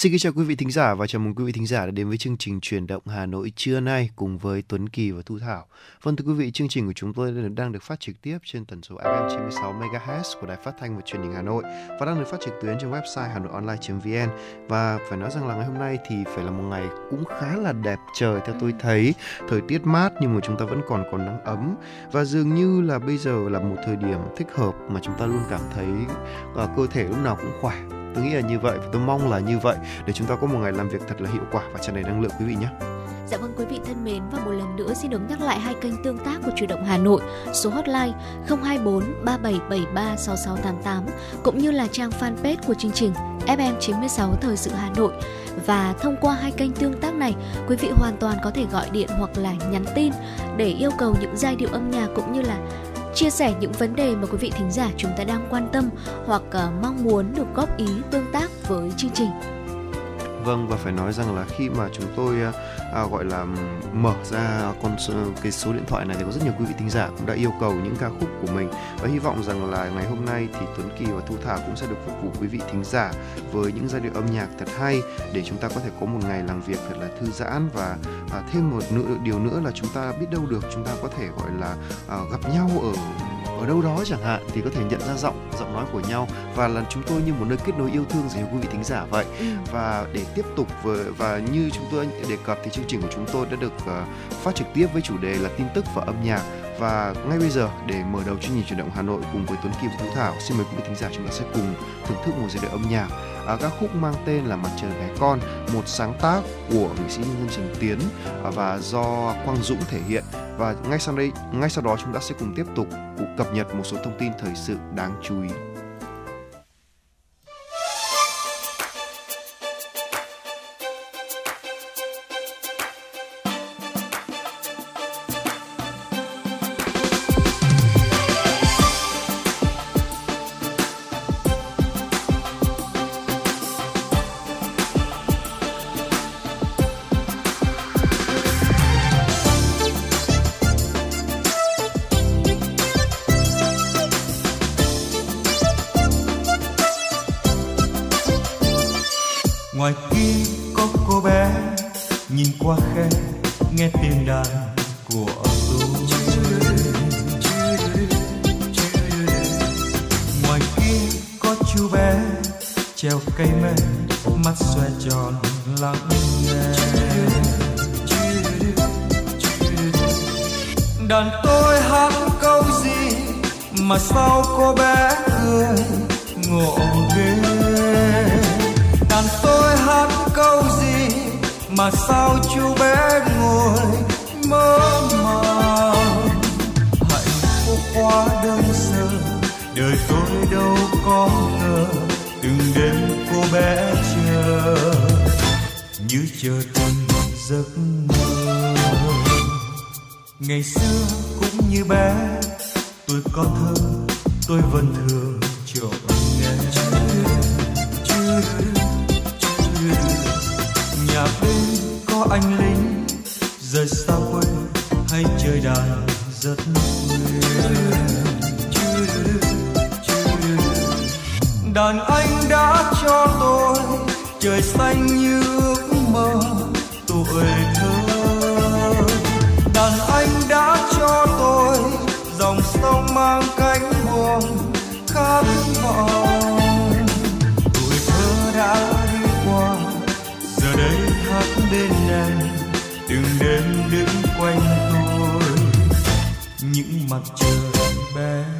Xin kính chào quý vị thính giả và chào mừng quý vị thính giả đã đến với chương trình truyền động Hà Nội trưa nay cùng với Tuấn Kỳ và Thu Thảo. Vâng thưa quý vị, chương trình của chúng tôi đang được phát trực tiếp trên tần số FM 96 MHz của Đài Phát thanh và Truyền hình Hà Nội và đang được phát trực tuyến trên website hanoionline.vn. Và phải nói rằng là ngày hôm nay thì phải là một ngày cũng khá là đẹp trời theo tôi thấy, thời tiết mát nhưng mà chúng ta vẫn còn còn nắng ấm và dường như là bây giờ là một thời điểm thích hợp mà chúng ta luôn cảm thấy uh, cơ thể lúc nào cũng khỏe tôi nghĩ là như vậy và tôi mong là như vậy để chúng ta có một ngày làm việc thật là hiệu quả. Và tràn đầy năng lượng quý vị nhé. Dạ vâng quý vị thân mến và một lần nữa xin được nhắc lại hai kênh tương tác của Chủ động Hà Nội, số hotline 024 3773 6688 cũng như là trang fanpage của chương trình FM96 Thời sự Hà Nội. Và thông qua hai kênh tương tác này, quý vị hoàn toàn có thể gọi điện hoặc là nhắn tin để yêu cầu những giai điệu âm nhạc cũng như là chia sẻ những vấn đề mà quý vị thính giả chúng ta đang quan tâm hoặc uh, mong muốn được góp ý tương tác với chương trình. Vâng và phải nói rằng là khi mà chúng tôi ờ, à, gọi là mở ra con số, cái số điện thoại này thì có rất nhiều quý vị thính giả cũng đã yêu cầu những ca khúc của mình. Và hy vọng rằng là ngày hôm nay thì Tuấn Kỳ và Thu Thảo cũng sẽ được phục vụ quý vị thính giả với những giai điệu âm nhạc thật hay để chúng ta có thể có một ngày làm việc thật là thư giãn. Và à, thêm một nữa điều nữa là chúng ta biết đâu được chúng ta có thể gọi là à, gặp nhau ở ở đâu đó chẳng hạn thì có thể nhận ra giọng giọng nói của nhau. Và là chúng tôi như một nơi kết nối yêu thương dành cho quý vị thính giả vậy. Ừ. và để tiếp tục với, và như chúng tôi đề cập thì chương trình của chúng tôi đã được uh, phát trực tiếp với chủ đề là tin tức và âm nhạc. Và ngay bây giờ để mở đầu chương trình chuyển động Hà Nội cùng với Tuấn Kim và Thu Thảo xin mời quý vị thính giả chúng ta sẽ cùng thưởng thức một giai điệu âm nhạc. Ờ, à, các khúc mang tên là Mặt trời bé con một sáng tác của nghệ sĩ nhân dân Trần Tiến à, và do Quang Dũng thể hiện. Và ngay sau đây ngay sau đó chúng ta sẽ cùng tiếp tục cập nhật một số thông tin thời sự đáng chú ý. Anh lính, rời xa quê hay chơi đàn rất quyền đàn anh đã cho tôi trời xanh như ước mơ, tuổi. Mặt trời bé.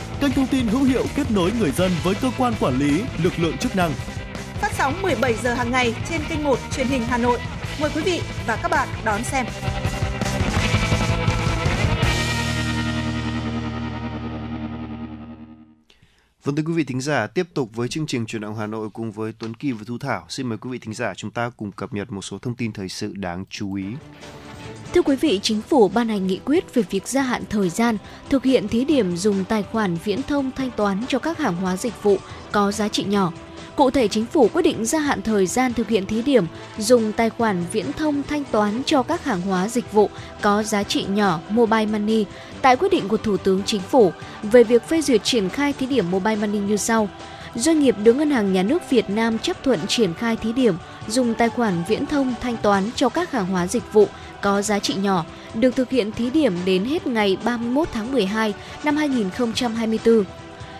kênh thông tin hữu hiệu kết nối người dân với cơ quan quản lý, lực lượng chức năng. Phát sóng 17 giờ hàng ngày trên kênh 1 truyền hình Hà Nội. Mời quý vị và các bạn đón xem. Vâng thưa quý vị thính giả, tiếp tục với chương trình truyền động Hà Nội cùng với Tuấn Kỳ và Thu Thảo. Xin mời quý vị thính giả chúng ta cùng cập nhật một số thông tin thời sự đáng chú ý. Thưa quý vị, Chính phủ ban hành nghị quyết về việc gia hạn thời gian thực hiện thí điểm dùng tài khoản viễn thông thanh toán cho các hàng hóa dịch vụ có giá trị nhỏ. Cụ thể, Chính phủ quyết định gia hạn thời gian thực hiện thí điểm dùng tài khoản viễn thông thanh toán cho các hàng hóa dịch vụ có giá trị nhỏ Mobile Money tại quyết định của Thủ tướng Chính phủ về việc phê duyệt triển khai thí điểm Mobile Money như sau. Doanh nghiệp được Ngân hàng Nhà nước Việt Nam chấp thuận triển khai thí điểm dùng tài khoản viễn thông thanh toán cho các hàng hóa dịch vụ có giá trị nhỏ được thực hiện thí điểm đến hết ngày 31 tháng 12 năm 2024.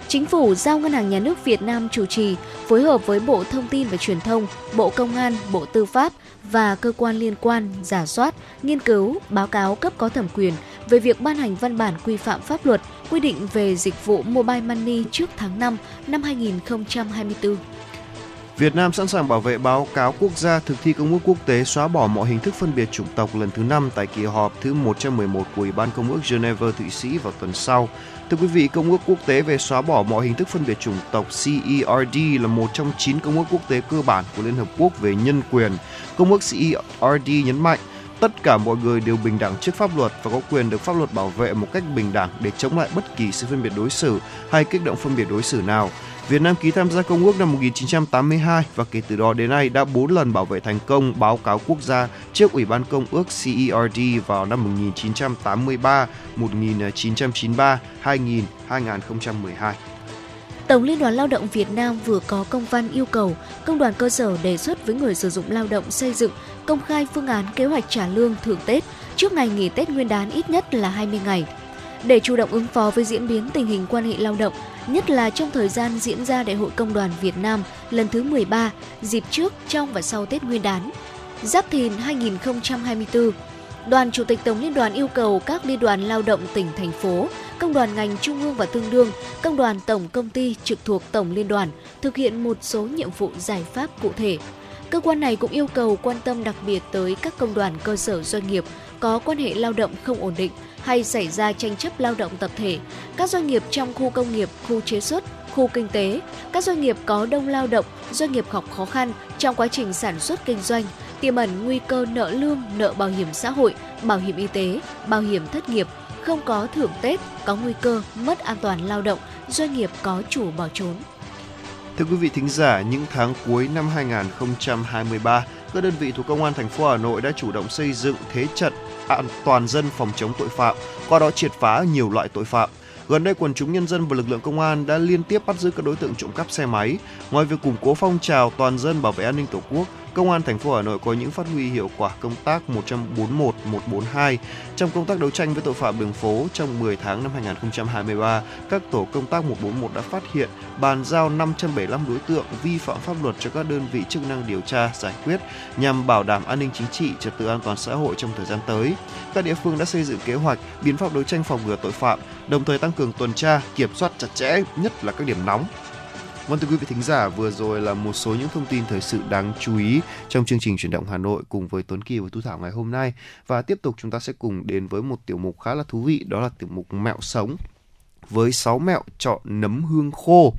Chính phủ giao Ngân hàng Nhà nước Việt Nam chủ trì phối hợp với Bộ Thông tin và Truyền thông, Bộ Công an, Bộ Tư pháp và cơ quan liên quan giả soát, nghiên cứu, báo cáo cấp có thẩm quyền về việc ban hành văn bản quy phạm pháp luật quy định về dịch vụ mobile money trước tháng 5 năm 2024. Việt Nam sẵn sàng bảo vệ báo cáo quốc gia thực thi công ước quốc tế xóa bỏ mọi hình thức phân biệt chủng tộc lần thứ 5 tại kỳ họp thứ 111 của Ủy ban Công ước Geneva Thụy Sĩ vào tuần sau. Thưa quý vị, Công ước quốc tế về xóa bỏ mọi hình thức phân biệt chủng tộc CERD là một trong 9 công ước quốc tế cơ bản của Liên Hợp Quốc về nhân quyền. Công ước CERD nhấn mạnh tất cả mọi người đều bình đẳng trước pháp luật và có quyền được pháp luật bảo vệ một cách bình đẳng để chống lại bất kỳ sự phân biệt đối xử hay kích động phân biệt đối xử nào. Việt Nam ký tham gia công ước năm 1982 và kể từ đó đến nay đã 4 lần bảo vệ thành công báo cáo quốc gia trước Ủy ban Công ước CERD vào năm 1983, 1993, 2000, 2012. Tổng Liên đoàn Lao động Việt Nam vừa có công văn yêu cầu công đoàn cơ sở đề xuất với người sử dụng lao động xây dựng công khai phương án kế hoạch trả lương thưởng Tết trước ngày nghỉ Tết Nguyên đán ít nhất là 20 ngày. Để chủ động ứng phó với diễn biến tình hình quan hệ lao động, nhất là trong thời gian diễn ra Đại hội Công đoàn Việt Nam lần thứ 13, dịp trước, trong và sau Tết Nguyên đán, Giáp Thìn 2024, Đoàn Chủ tịch Tổng Liên đoàn yêu cầu các liên đoàn lao động tỉnh, thành phố, công đoàn ngành trung ương và tương đương, công đoàn tổng công ty trực thuộc Tổng Liên đoàn thực hiện một số nhiệm vụ giải pháp cụ thể. Cơ quan này cũng yêu cầu quan tâm đặc biệt tới các công đoàn cơ sở doanh nghiệp có quan hệ lao động không ổn định hay xảy ra tranh chấp lao động tập thể, các doanh nghiệp trong khu công nghiệp, khu chế xuất, khu kinh tế, các doanh nghiệp có đông lao động, doanh nghiệp gặp khó khăn trong quá trình sản xuất kinh doanh, tiềm ẩn nguy cơ nợ lương, nợ bảo hiểm xã hội, bảo hiểm y tế, bảo hiểm thất nghiệp, không có thưởng Tết, có nguy cơ mất an toàn lao động, doanh nghiệp có chủ bỏ trốn. Thưa quý vị thính giả, những tháng cuối năm 2023, các đơn vị thuộc Công an thành phố Hà Nội đã chủ động xây dựng thế trận an toàn dân phòng chống tội phạm, qua đó triệt phá nhiều loại tội phạm. Gần đây, quần chúng nhân dân và lực lượng công an đã liên tiếp bắt giữ các đối tượng trộm cắp xe máy. Ngoài việc củng cố phong trào toàn dân bảo vệ an ninh Tổ quốc, Công an thành phố Hà Nội có những phát huy hiệu quả công tác 141 142 trong công tác đấu tranh với tội phạm đường phố trong 10 tháng năm 2023. Các tổ công tác 141 đã phát hiện bàn giao 575 đối tượng vi phạm pháp luật cho các đơn vị chức năng điều tra giải quyết nhằm bảo đảm an ninh chính trị, trật tự an toàn xã hội trong thời gian tới. Các địa phương đã xây dựng kế hoạch, biện pháp đấu tranh phòng ngừa tội phạm, đồng thời tăng cường tuần tra, kiểm soát chặt chẽ nhất là các điểm nóng Vâng thưa quý vị thính giả, vừa rồi là một số những thông tin thời sự đáng chú ý trong chương trình chuyển động Hà Nội cùng với Tuấn Kỳ và Thu Thảo ngày hôm nay. Và tiếp tục chúng ta sẽ cùng đến với một tiểu mục khá là thú vị, đó là tiểu mục mẹo sống với 6 mẹo chọn nấm hương khô.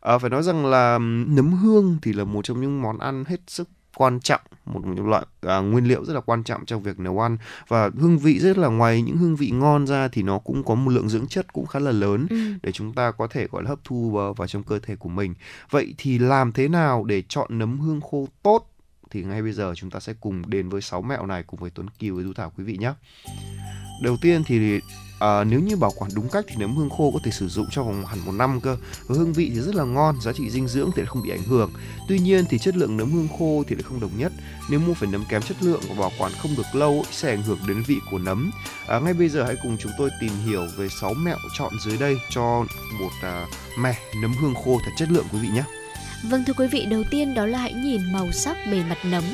À, phải nói rằng là nấm hương thì là một trong những món ăn hết sức quan trọng một loại à, nguyên liệu rất là quan trọng trong việc nấu ăn và hương vị rất là ngoài những hương vị ngon ra thì nó cũng có một lượng dưỡng chất cũng khá là lớn ừ. để chúng ta có thể gọi là hấp thu vào, vào trong cơ thể của mình vậy thì làm thế nào để chọn nấm hương khô tốt thì ngay bây giờ chúng ta sẽ cùng đến với 6 mẹo này cùng với Tuấn Kiều và Du Thảo quý vị nhé. Đầu tiên thì à, nếu như bảo quản đúng cách thì nấm hương khô có thể sử dụng trong vòng hẳn một năm cơ. Và hương vị thì rất là ngon giá trị dinh dưỡng thì không bị ảnh hưởng. Tuy nhiên thì chất lượng nấm hương khô thì lại không đồng nhất. Nếu mua phải nấm kém chất lượng và bảo quản không được lâu sẽ ảnh hưởng đến vị của nấm. À, ngay bây giờ hãy cùng chúng tôi tìm hiểu về 6 mẹo chọn dưới đây cho một à, mẻ nấm hương khô thật chất lượng quý vị nhé. Vâng thưa quý vị, đầu tiên đó là hãy nhìn màu sắc bề mặt nấm.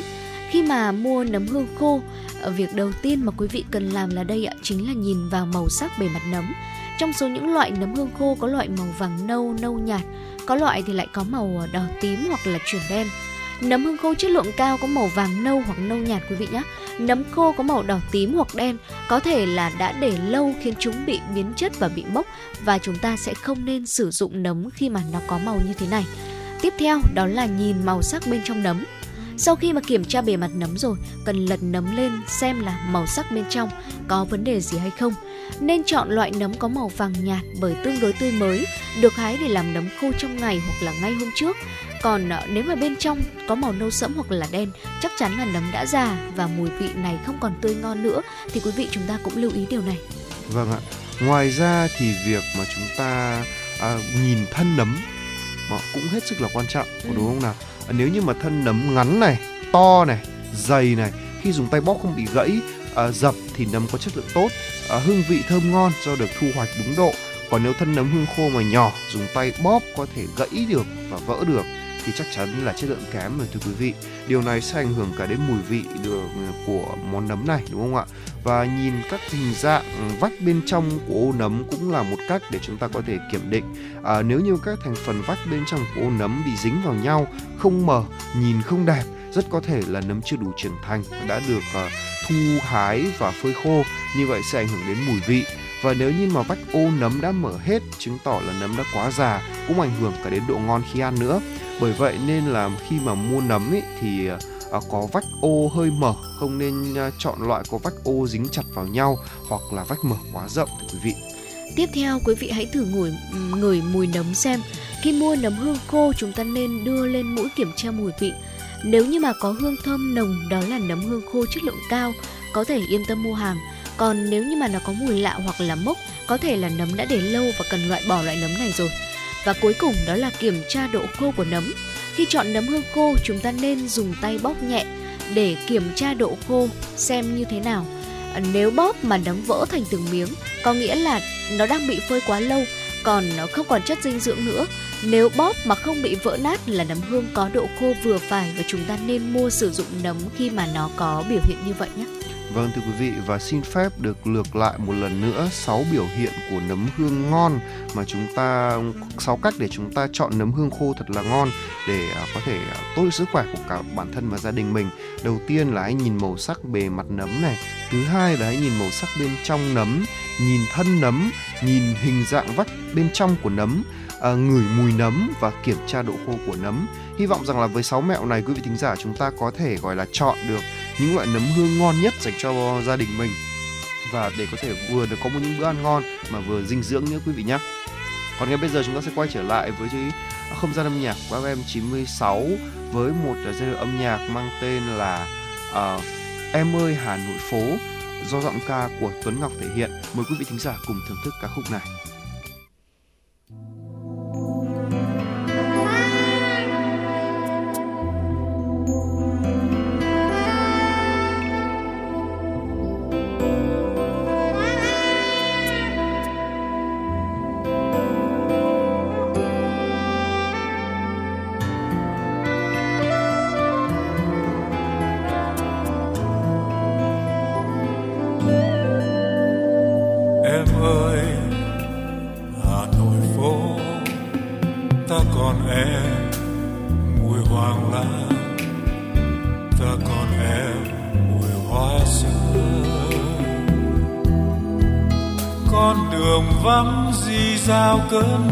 Khi mà mua nấm hương khô, Ờ, việc đầu tiên mà quý vị cần làm là đây ạ, chính là nhìn vào màu sắc bề mặt nấm. Trong số những loại nấm hương khô có loại màu vàng nâu, nâu nhạt, có loại thì lại có màu ờ, đỏ tím hoặc là chuyển đen. Nấm hương khô chất lượng cao có màu vàng nâu hoặc nâu nhạt quý vị nhé. Nấm khô có màu đỏ tím hoặc đen có thể là đã để lâu khiến chúng bị biến chất và bị mốc và chúng ta sẽ không nên sử dụng nấm khi mà nó có màu như thế này. Tiếp theo đó là nhìn màu sắc bên trong nấm. Sau khi mà kiểm tra bề mặt nấm rồi, cần lật nấm lên xem là màu sắc bên trong có vấn đề gì hay không. Nên chọn loại nấm có màu vàng nhạt bởi tương đối tươi mới, được hái để làm nấm khô trong ngày hoặc là ngay hôm trước. Còn ờ, nếu mà bên trong có màu nâu sẫm hoặc là đen, chắc chắn là nấm đã già và mùi vị này không còn tươi ngon nữa thì quý vị chúng ta cũng lưu ý điều này. Vâng ạ. Ngoài ra thì việc mà chúng ta à, nhìn thân nấm mà cũng hết sức là quan trọng, ừ. đúng không nào? Nếu như mà thân nấm ngắn này to này dày này khi dùng tay bóp không bị gãy à, dập thì nấm có chất lượng tốt à, hương vị thơm ngon do được thu hoạch đúng độ. Còn nếu thân nấm hương khô mà nhỏ dùng tay bóp có thể gãy được và vỡ được thì chắc chắn là chất lượng kém rồi thưa quý vị. Điều này sẽ ảnh hưởng cả đến mùi vị được của món nấm này đúng không ạ? Và nhìn các hình dạng vách bên trong của ô nấm cũng là một cách để chúng ta có thể kiểm định. À, nếu như các thành phần vách bên trong của ô nấm bị dính vào nhau, không mờ, nhìn không đẹp, rất có thể là nấm chưa đủ trưởng thành đã được uh, thu hái và phơi khô như vậy sẽ ảnh hưởng đến mùi vị và nếu như mà vách ô nấm đã mở hết chứng tỏ là nấm đã quá già cũng ảnh hưởng cả đến độ ngon khi ăn nữa bởi vậy nên là khi mà mua nấm ấy thì à, có vách ô hơi mở không nên à, chọn loại có vách ô dính chặt vào nhau hoặc là vách mở quá rộng thưa quý vị Tiếp theo quý vị hãy thử ngửi ngửi mùi nấm xem. Khi mua nấm hương khô chúng ta nên đưa lên mũi kiểm tra mùi vị. Nếu như mà có hương thơm nồng đó là nấm hương khô chất lượng cao, có thể yên tâm mua hàng. Còn nếu như mà nó có mùi lạ hoặc là mốc, có thể là nấm đã để lâu và cần loại bỏ loại nấm này rồi. Và cuối cùng đó là kiểm tra độ khô của nấm. Khi chọn nấm hương khô, chúng ta nên dùng tay bóp nhẹ để kiểm tra độ khô xem như thế nào. Nếu bóp mà nấm vỡ thành từng miếng, có nghĩa là nó đang bị phơi quá lâu, còn nó không còn chất dinh dưỡng nữa. Nếu bóp mà không bị vỡ nát là nấm hương có độ khô vừa phải và chúng ta nên mua sử dụng nấm khi mà nó có biểu hiện như vậy nhé. Vâng thưa quý vị và xin phép được lược lại một lần nữa 6 biểu hiện của nấm hương ngon mà chúng ta 6 cách để chúng ta chọn nấm hương khô thật là ngon để à, có thể à, tốt sức khỏe của cả bản thân và gia đình mình. Đầu tiên là hãy nhìn màu sắc bề mặt nấm này, thứ hai là hãy nhìn màu sắc bên trong nấm, nhìn thân nấm, nhìn hình dạng vách bên trong của nấm, à, ngửi mùi nấm và kiểm tra độ khô của nấm. Hy vọng rằng là với 6 mẹo này quý vị thính giả chúng ta có thể gọi là chọn được những loại nấm hương ngon nhất dành cho gia đình mình và để có thể vừa được có một những bữa ăn ngon mà vừa dinh dưỡng nữa quý vị nhé. Còn ngay bây giờ chúng ta sẽ quay trở lại với cái không gian âm nhạc của FM 96 với một giai điệu âm nhạc mang tên là uh, Em ơi, Hà Nội phố, do giọng ca của Tuấn Ngọc thể hiện. Mời quý vị thính giả cùng thưởng thức ca khúc này. good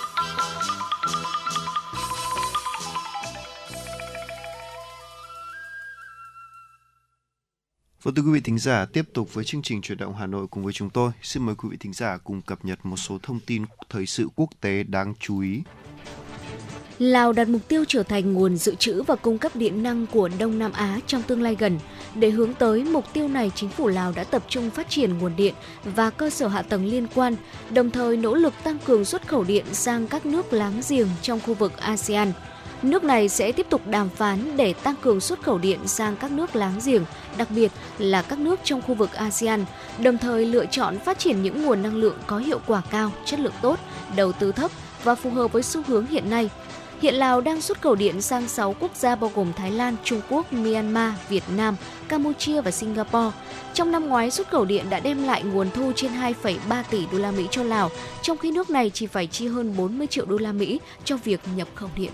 Vâng thưa quý vị thính giả, tiếp tục với chương trình chuyển động Hà Nội cùng với chúng tôi. Xin mời quý vị thính giả cùng cập nhật một số thông tin thời sự quốc tế đáng chú ý. Lào đặt mục tiêu trở thành nguồn dự trữ và cung cấp điện năng của Đông Nam Á trong tương lai gần. Để hướng tới mục tiêu này, chính phủ Lào đã tập trung phát triển nguồn điện và cơ sở hạ tầng liên quan, đồng thời nỗ lực tăng cường xuất khẩu điện sang các nước láng giềng trong khu vực ASEAN. Nước này sẽ tiếp tục đàm phán để tăng cường xuất khẩu điện sang các nước láng giềng, đặc biệt là các nước trong khu vực ASEAN, đồng thời lựa chọn phát triển những nguồn năng lượng có hiệu quả cao, chất lượng tốt, đầu tư thấp và phù hợp với xu hướng hiện nay. Hiện Lào đang xuất khẩu điện sang 6 quốc gia bao gồm Thái Lan, Trung Quốc, Myanmar, Việt Nam, Campuchia và Singapore. Trong năm ngoái, xuất khẩu điện đã đem lại nguồn thu trên 2,3 tỷ đô la Mỹ cho Lào, trong khi nước này chỉ phải chi hơn 40 triệu đô la Mỹ cho việc nhập khẩu điện.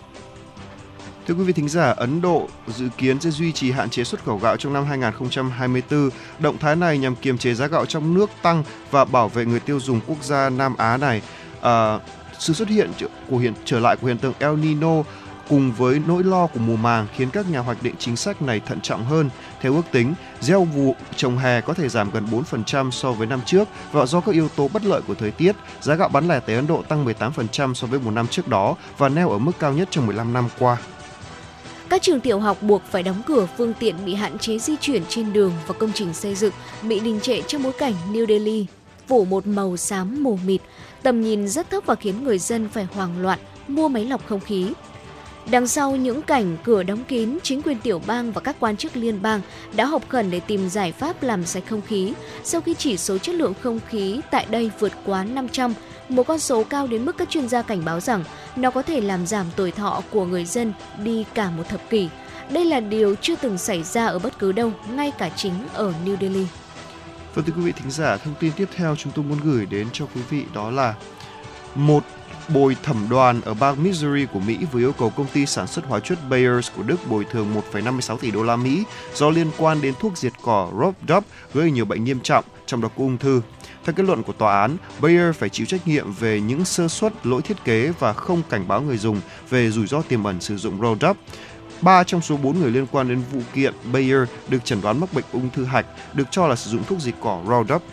Thưa quý vị thính giả, Ấn Độ dự kiến sẽ duy trì hạn chế xuất khẩu gạo trong năm 2024. Động thái này nhằm kiềm chế giá gạo trong nước tăng và bảo vệ người tiêu dùng quốc gia Nam Á này. À, sự xuất hiện của hiện trở lại của hiện tượng El Nino cùng với nỗi lo của mùa màng khiến các nhà hoạch định chính sách này thận trọng hơn. Theo ước tính, gieo vụ trồng hè có thể giảm gần 4% so với năm trước và do các yếu tố bất lợi của thời tiết, giá gạo bán lẻ tại Ấn Độ tăng 18% so với một năm trước đó và neo ở mức cao nhất trong 15 năm qua. Các trường tiểu học buộc phải đóng cửa phương tiện bị hạn chế di chuyển trên đường và công trình xây dựng bị đình trệ trong bối cảnh New Delhi phủ một màu xám mù mịt, tầm nhìn rất thấp và khiến người dân phải hoảng loạn mua máy lọc không khí. Đằng sau những cảnh cửa đóng kín, chính quyền tiểu bang và các quan chức liên bang đã họp khẩn để tìm giải pháp làm sạch không khí sau khi chỉ số chất lượng không khí tại đây vượt quá 500 một con số cao đến mức các chuyên gia cảnh báo rằng nó có thể làm giảm tuổi thọ của người dân đi cả một thập kỷ. Đây là điều chưa từng xảy ra ở bất cứ đâu, ngay cả chính ở New Delhi. Vâng thưa quý vị thính giả, thông tin tiếp theo chúng tôi muốn gửi đến cho quý vị đó là một bồi thẩm đoàn ở bang Missouri của Mỹ vừa yêu cầu công ty sản xuất hóa chất Bayer của Đức bồi thường 1,56 tỷ đô la Mỹ do liên quan đến thuốc diệt cỏ Roundup gây nhiều bệnh nghiêm trọng, trong đó có ung thư. Theo kết luận của tòa án, Bayer phải chịu trách nhiệm về những sơ suất, lỗi thiết kế và không cảnh báo người dùng về rủi ro tiềm ẩn sử dụng Roundup. Ba trong số 4 người liên quan đến vụ kiện Bayer được chẩn đoán mắc bệnh ung thư hạch, được cho là sử dụng thuốc diệt cỏ Roundup.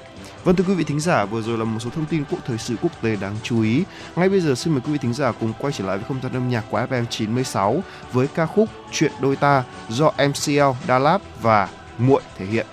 Vâng thưa quý vị thính giả, vừa rồi là một số thông tin quốc thời sự quốc tế đáng chú ý. Ngay bây giờ xin mời quý vị thính giả cùng quay trở lại với không gian âm nhạc của FM 96 với ca khúc Chuyện đôi ta do MCL Đà Lạt và Muội thể hiện.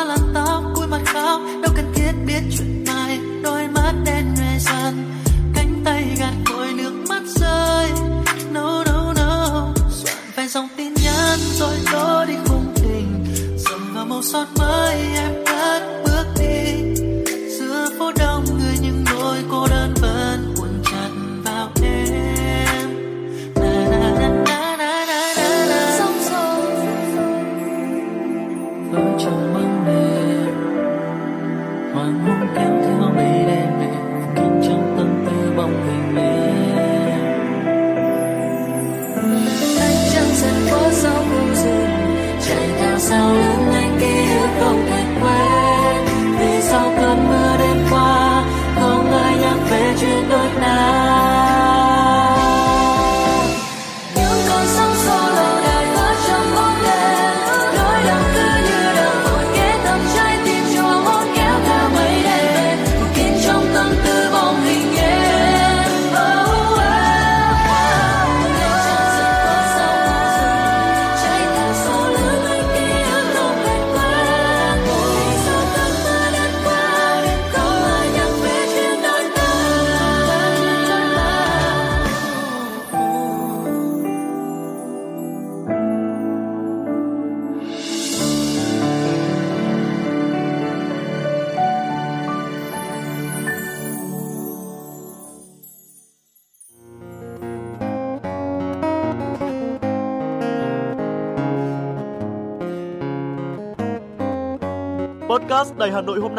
hoa làm tóc cuối mặt khóc. Đâu cần thiết biết chuyện này đôi mắt đen hoe dần.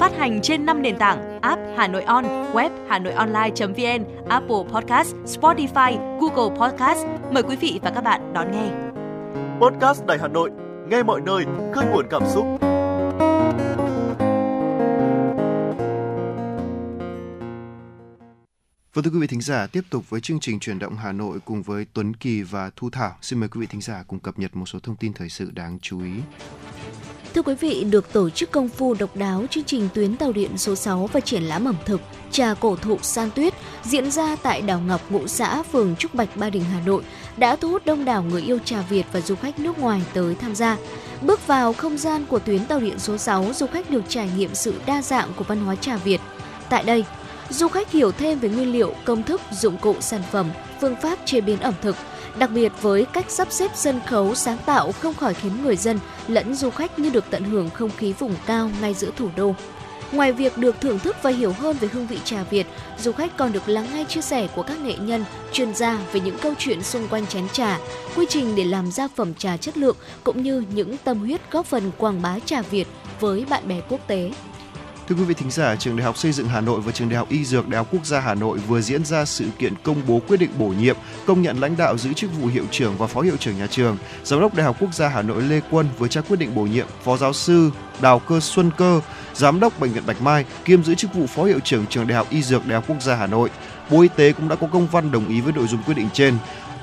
phát hành trên 5 nền tảng app Hà Nội On, web Hà Nội Online.vn, Apple Podcast, Spotify, Google Podcast. Mời quý vị và các bạn đón nghe. Podcast Đài Hà Nội, nghe mọi nơi, khơi nguồn cảm xúc. Vâng thưa quý vị thính giả, tiếp tục với chương trình chuyển động Hà Nội cùng với Tuấn Kỳ và Thu Thảo. Xin mời quý vị thính giả cùng cập nhật một số thông tin thời sự đáng chú ý. Thưa quý vị, được tổ chức công phu độc đáo chương trình tuyến tàu điện số 6 và triển lãm ẩm thực trà cổ thụ san tuyết diễn ra tại đảo Ngọc Ngũ xã, phường Trúc Bạch, Ba Đình, Hà Nội đã thu hút đông đảo người yêu trà Việt và du khách nước ngoài tới tham gia. Bước vào không gian của tuyến tàu điện số 6, du khách được trải nghiệm sự đa dạng của văn hóa trà Việt. Tại đây, du khách hiểu thêm về nguyên liệu, công thức, dụng cụ, sản phẩm, phương pháp chế biến ẩm thực – Đặc biệt với cách sắp xếp sân khấu sáng tạo không khỏi khiến người dân lẫn du khách như được tận hưởng không khí vùng cao ngay giữa thủ đô. Ngoài việc được thưởng thức và hiểu hơn về hương vị trà Việt, du khách còn được lắng nghe chia sẻ của các nghệ nhân, chuyên gia về những câu chuyện xung quanh chén trà, quy trình để làm ra phẩm trà chất lượng cũng như những tâm huyết góp phần quảng bá trà Việt với bạn bè quốc tế. Thưa quý vị thính giả, Trường Đại học Xây dựng Hà Nội và Trường Đại học Y Dược Đại học Quốc gia Hà Nội vừa diễn ra sự kiện công bố quyết định bổ nhiệm, công nhận lãnh đạo giữ chức vụ hiệu trưởng và phó hiệu trưởng nhà trường. Giám đốc Đại học Quốc gia Hà Nội Lê Quân vừa trao quyết định bổ nhiệm phó giáo sư Đào Cơ Xuân Cơ, giám đốc bệnh viện Bạch Mai kiêm giữ chức vụ phó hiệu trưởng Trường Đại học Y Dược Đại học Quốc gia Hà Nội. Bộ Y tế cũng đã có công văn đồng ý với nội dung quyết định trên.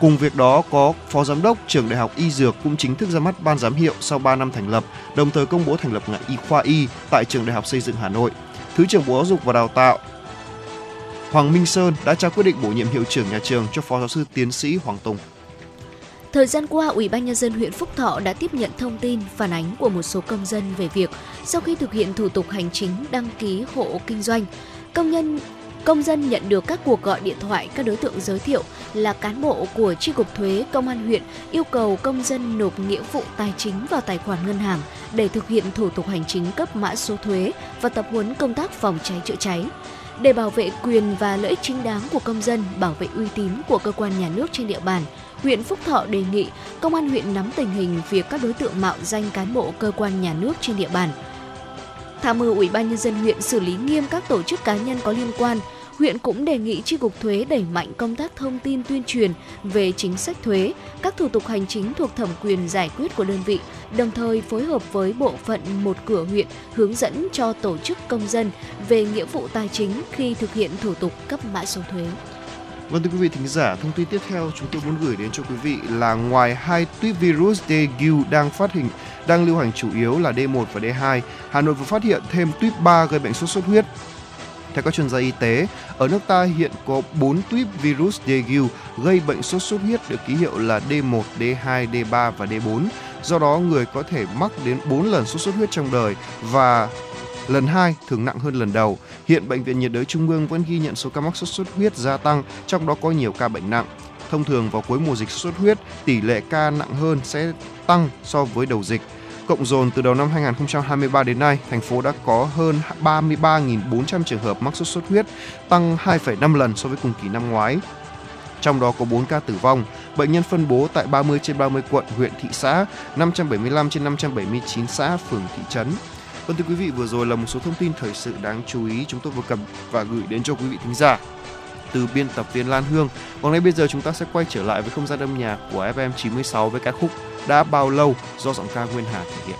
Cùng việc đó có Phó Giám đốc Trường Đại học Y Dược cũng chính thức ra mắt ban giám hiệu sau 3 năm thành lập, đồng thời công bố thành lập ngành y khoa y tại Trường Đại học Xây dựng Hà Nội. Thứ trưởng Bộ Giáo dục và Đào tạo Hoàng Minh Sơn đã trao quyết định bổ nhiệm hiệu trưởng nhà trường cho Phó giáo sư tiến sĩ Hoàng Tùng. Thời gian qua, Ủy ban nhân dân huyện Phúc Thọ đã tiếp nhận thông tin phản ánh của một số công dân về việc sau khi thực hiện thủ tục hành chính đăng ký hộ kinh doanh, công nhân công dân nhận được các cuộc gọi điện thoại các đối tượng giới thiệu là cán bộ của tri cục thuế công an huyện yêu cầu công dân nộp nghĩa vụ tài chính vào tài khoản ngân hàng để thực hiện thủ tục hành chính cấp mã số thuế và tập huấn công tác phòng cháy chữa cháy. Để bảo vệ quyền và lợi ích chính đáng của công dân, bảo vệ uy tín của cơ quan nhà nước trên địa bàn, huyện Phúc Thọ đề nghị công an huyện nắm tình hình việc các đối tượng mạo danh cán bộ cơ quan nhà nước trên địa bàn, tham mưu Ủy ban nhân dân huyện xử lý nghiêm các tổ chức cá nhân có liên quan huyện cũng đề nghị tri cục thuế đẩy mạnh công tác thông tin tuyên truyền về chính sách thuế, các thủ tục hành chính thuộc thẩm quyền giải quyết của đơn vị, đồng thời phối hợp với bộ phận một cửa huyện hướng dẫn cho tổ chức công dân về nghĩa vụ tài chính khi thực hiện thủ tục cấp mã số thuế. Vâng thưa quý vị thính giả, thông tin tiếp theo chúng tôi muốn gửi đến cho quý vị là ngoài hai tuyết virus Dengue đang phát hình đang lưu hành chủ yếu là D1 và D2, Hà Nội vừa phát hiện thêm tuyết 3 gây bệnh sốt xuất huyết theo các chuyên gia y tế, ở nước ta hiện có 4 tuyếp virus dengue gây bệnh sốt xuất huyết được ký hiệu là D1, D2, D3 và D4. Do đó, người có thể mắc đến 4 lần sốt xuất huyết trong đời và lần hai thường nặng hơn lần đầu. Hiện Bệnh viện nhiệt đới Trung ương vẫn ghi nhận số ca mắc sốt xuất huyết gia tăng, trong đó có nhiều ca bệnh nặng. Thông thường vào cuối mùa dịch sốt xuất huyết, tỷ lệ ca nặng hơn sẽ tăng so với đầu dịch. Cộng dồn từ đầu năm 2023 đến nay, thành phố đã có hơn 33.400 trường hợp mắc sốt xuất huyết, tăng 2,5 lần so với cùng kỳ năm ngoái. Trong đó có 4 ca tử vong, bệnh nhân phân bố tại 30 trên 30 quận, huyện, thị xã, 575 trên 579 xã, phường, thị trấn. Vâng thưa quý vị, vừa rồi là một số thông tin thời sự đáng chú ý chúng tôi vừa cầm và gửi đến cho quý vị thính giả từ biên tập viên Lan Hương. Còn ngay bây giờ chúng ta sẽ quay trở lại với không gian âm nhạc của FM 96 với ca khúc đã bao lâu do giọng ca Nguyên Hà thể hiện.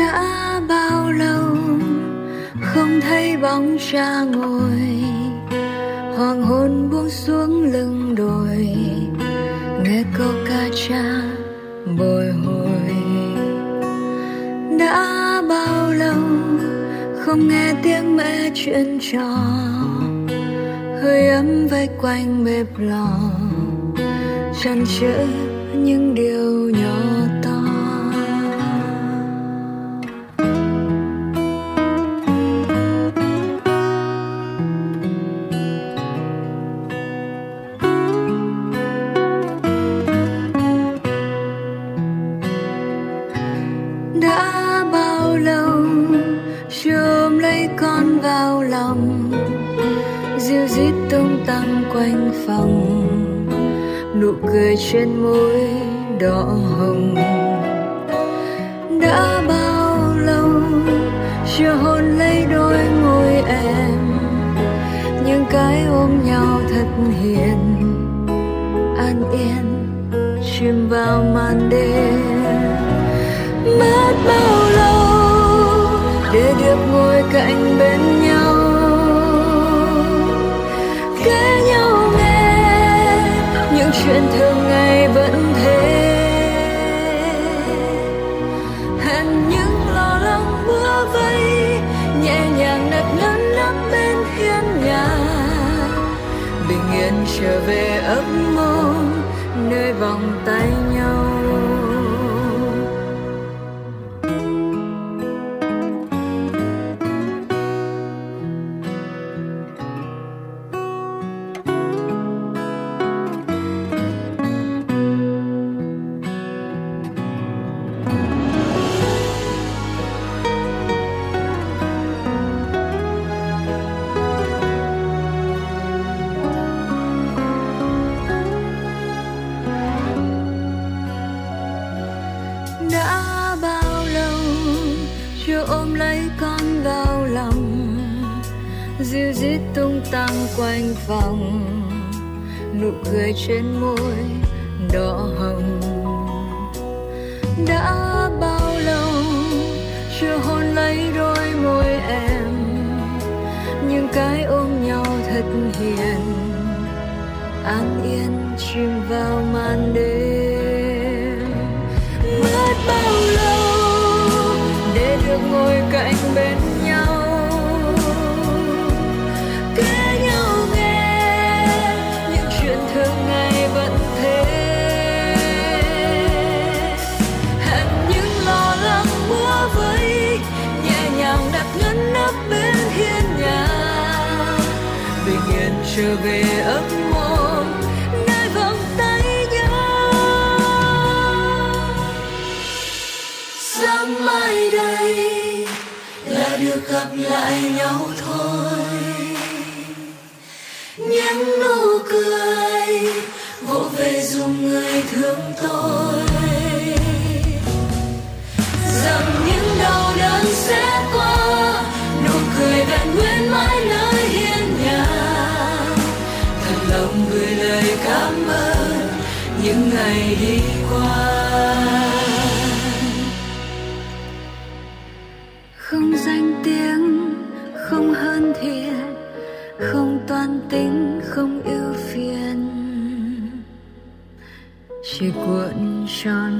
đã bao lâu không thấy bóng cha ngồi. Hoàng hôn buông xuống lưng đồi, nghe câu ca cha bồi hồi. Đã bao lâu không nghe tiếng mẹ chuyện trò, hơi ấm vây quanh bếp lò chăn chữ những điều nhỏ. quanh phòng. Nụ cười trên môi đỏ hồng. Đã bao lâu chưa hôn lấy đôi môi em? Những cái ôm nhau thật hiền. An yên, chìm vào màn đêm. Mất bao lâu để được ngồi cạnh bên trở về ấp mơ nơi vòng tay tăng quanh vòng nụ cười trên môi đỏ hồng. Đã bao lâu chưa hôn lấy đôi môi em? Nhưng cái ôm nhau thật hiền. An yên chìm vào màn đêm. Mất bao lâu để được ngồi cạnh bên trở về ấm mơ, nơi vòng tay nhau. Sáng mai đây là được gặp lại nhau thôi. không danh tiếng, không hơn thiện, không toan tính, không ưu phiền. Chỉ cuộn tròn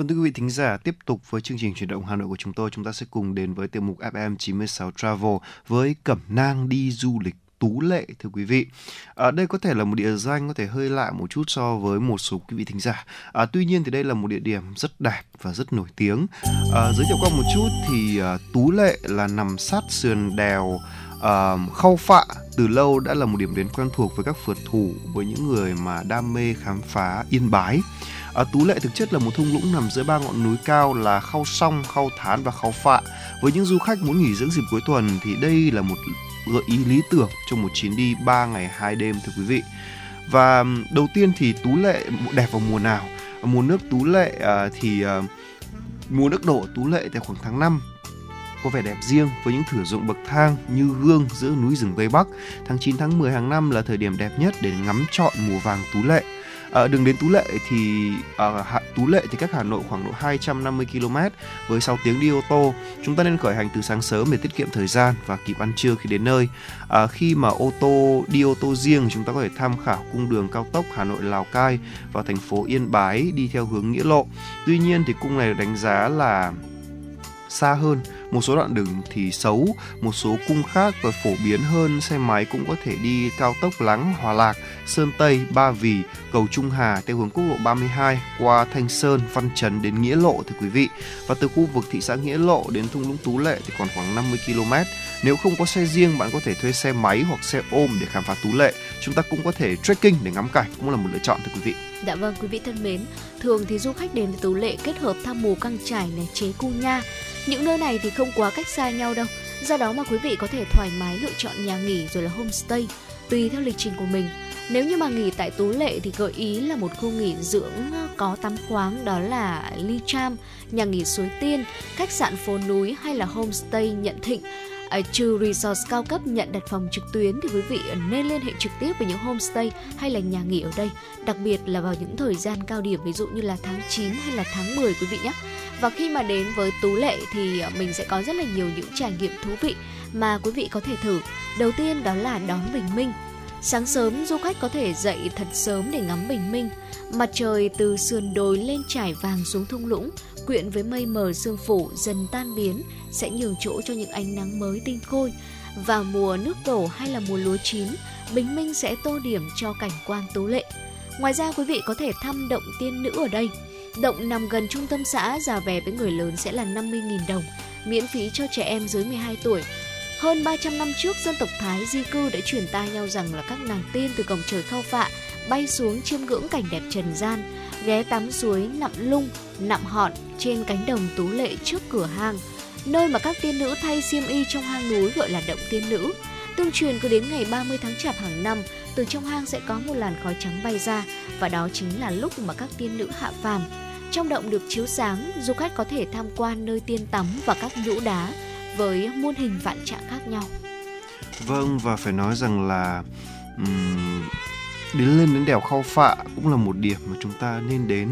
Vâng thưa quý vị thính giả, tiếp tục với chương trình chuyển động Hà Nội của chúng tôi, chúng ta sẽ cùng đến với tiểu mục FM 96 Travel với Cẩm Nang đi du lịch Tú Lệ thưa quý vị. À, đây có thể là một địa danh có thể hơi lạ một chút so với một số quý vị thính giả. À, tuy nhiên thì đây là một địa điểm rất đẹp và rất nổi tiếng. À, giới thiệu qua một chút thì à, Tú Lệ là nằm sát sườn đèo à, Khâu Phạ từ lâu đã là một điểm đến quen thuộc với các phượt thủ với những người mà đam mê khám phá Yên Bái. À, Tú Lệ thực chất là một thung lũng nằm giữa ba ngọn núi cao là Khao Song, Khao Thán và Khao Phạ. Với những du khách muốn nghỉ dưỡng dịp cuối tuần thì đây là một gợi ý lý tưởng cho một chuyến đi 3 ngày 2 đêm thưa quý vị. Và đầu tiên thì Tú Lệ đẹp vào mùa nào? Mùa nước Tú Lệ à, thì à, mùa nước đổ Tú Lệ tại khoảng tháng 5 có vẻ đẹp riêng với những thửa ruộng bậc thang như gương giữa núi rừng Tây Bắc. Tháng 9 tháng 10 hàng năm là thời điểm đẹp nhất để ngắm trọn mùa vàng Tú Lệ. À, đường đến Tú Lệ thì à, Tú Lệ thì cách Hà Nội khoảng độ 250 km với 6 tiếng đi ô tô. Chúng ta nên khởi hành từ sáng sớm để tiết kiệm thời gian và kịp ăn trưa khi đến nơi. À, khi mà ô tô đi ô tô riêng chúng ta có thể tham khảo cung đường cao tốc Hà Nội Lào Cai vào thành phố Yên Bái đi theo hướng Nghĩa Lộ. Tuy nhiên thì cung này được đánh giá là xa hơn một số đoạn đường thì xấu một số cung khác và phổ biến hơn xe máy cũng có thể đi cao tốc Láng Hòa Lạc Sơn Tây Ba Vì cầu Trung Hà theo hướng quốc lộ 32 qua Thanh Sơn Văn Chấn đến Nghĩa Lộ thưa quý vị. Và từ khu vực thị xã Nghĩa Lộ đến thung lũng Tú Lệ thì còn khoảng 50 km nếu không có xe riêng bạn có thể thuê xe máy hoặc xe ôm để khám phá Tú Lệ. Chúng ta cũng có thể trekking để ngắm cảnh cũng là một lựa chọn thưa quý vị. Dạ vâng quý vị thân mến, thường thì du khách đến với Tú Lệ kết hợp thăm mù căng trải này, chế cu nha. Những nơi này thì không không quá cách xa nhau đâu. Do đó mà quý vị có thể thoải mái lựa chọn nhà nghỉ rồi là homestay tùy theo lịch trình của mình. Nếu như mà nghỉ tại Tú Lệ thì gợi ý là một khu nghỉ dưỡng ờ, có tắm khoáng đó là Ly Cham, nhà nghỉ Suối Tiên, khách sạn phố núi hay là homestay Nhận Thịnh À, trừ resort cao cấp nhận đặt phòng trực tuyến thì quý vị nên liên hệ trực tiếp với những homestay hay là nhà nghỉ ở đây, đặc biệt là vào những thời gian cao điểm ví dụ như là tháng 9 hay là tháng 10 quý vị nhé. Và khi mà đến với Tú Lệ thì à, mình sẽ có rất là nhiều những trải nghiệm thú vị mà quý vị có thể thử. Đầu tiên đó là đón bình minh. Sáng sớm du khách có thể dậy thật sớm để ngắm bình minh. Mặt trời từ sườn đồi lên trải vàng xuống thung lũng, quyện với mây mờ sương phủ dần tan biến sẽ nhường chỗ cho những ánh nắng mới tinh khôi. Vào mùa nước đổ hay là mùa lúa chín, bình minh sẽ tô điểm cho cảnh quan tú lệ. Ngoài ra quý vị có thể thăm động tiên nữ ở đây. Động nằm gần trung tâm xã, giá vé với người lớn sẽ là 50.000 đồng, miễn phí cho trẻ em dưới 12 tuổi. Hơn 300 năm trước, dân tộc Thái di cư đã truyền tai nhau rằng là các nàng tiên từ cổng trời khao phạ bay xuống chiêm ngưỡng cảnh đẹp trần gian, ghé tắm suối nặm lung, nặm họn trên cánh đồng tú lệ trước cửa hang, nơi mà các tiên nữ thay xiêm y trong hang núi gọi là động tiên nữ. Tương truyền cứ đến ngày 30 tháng Chạp hàng năm, từ trong hang sẽ có một làn khói trắng bay ra và đó chính là lúc mà các tiên nữ hạ phàm. Trong động được chiếu sáng, du khách có thể tham quan nơi tiên tắm và các nhũ đá với muôn hình vạn trạng khác nhau. Vâng và phải nói rằng là um, đến lên đến đèo Khao Phạ cũng là một điểm mà chúng ta nên đến.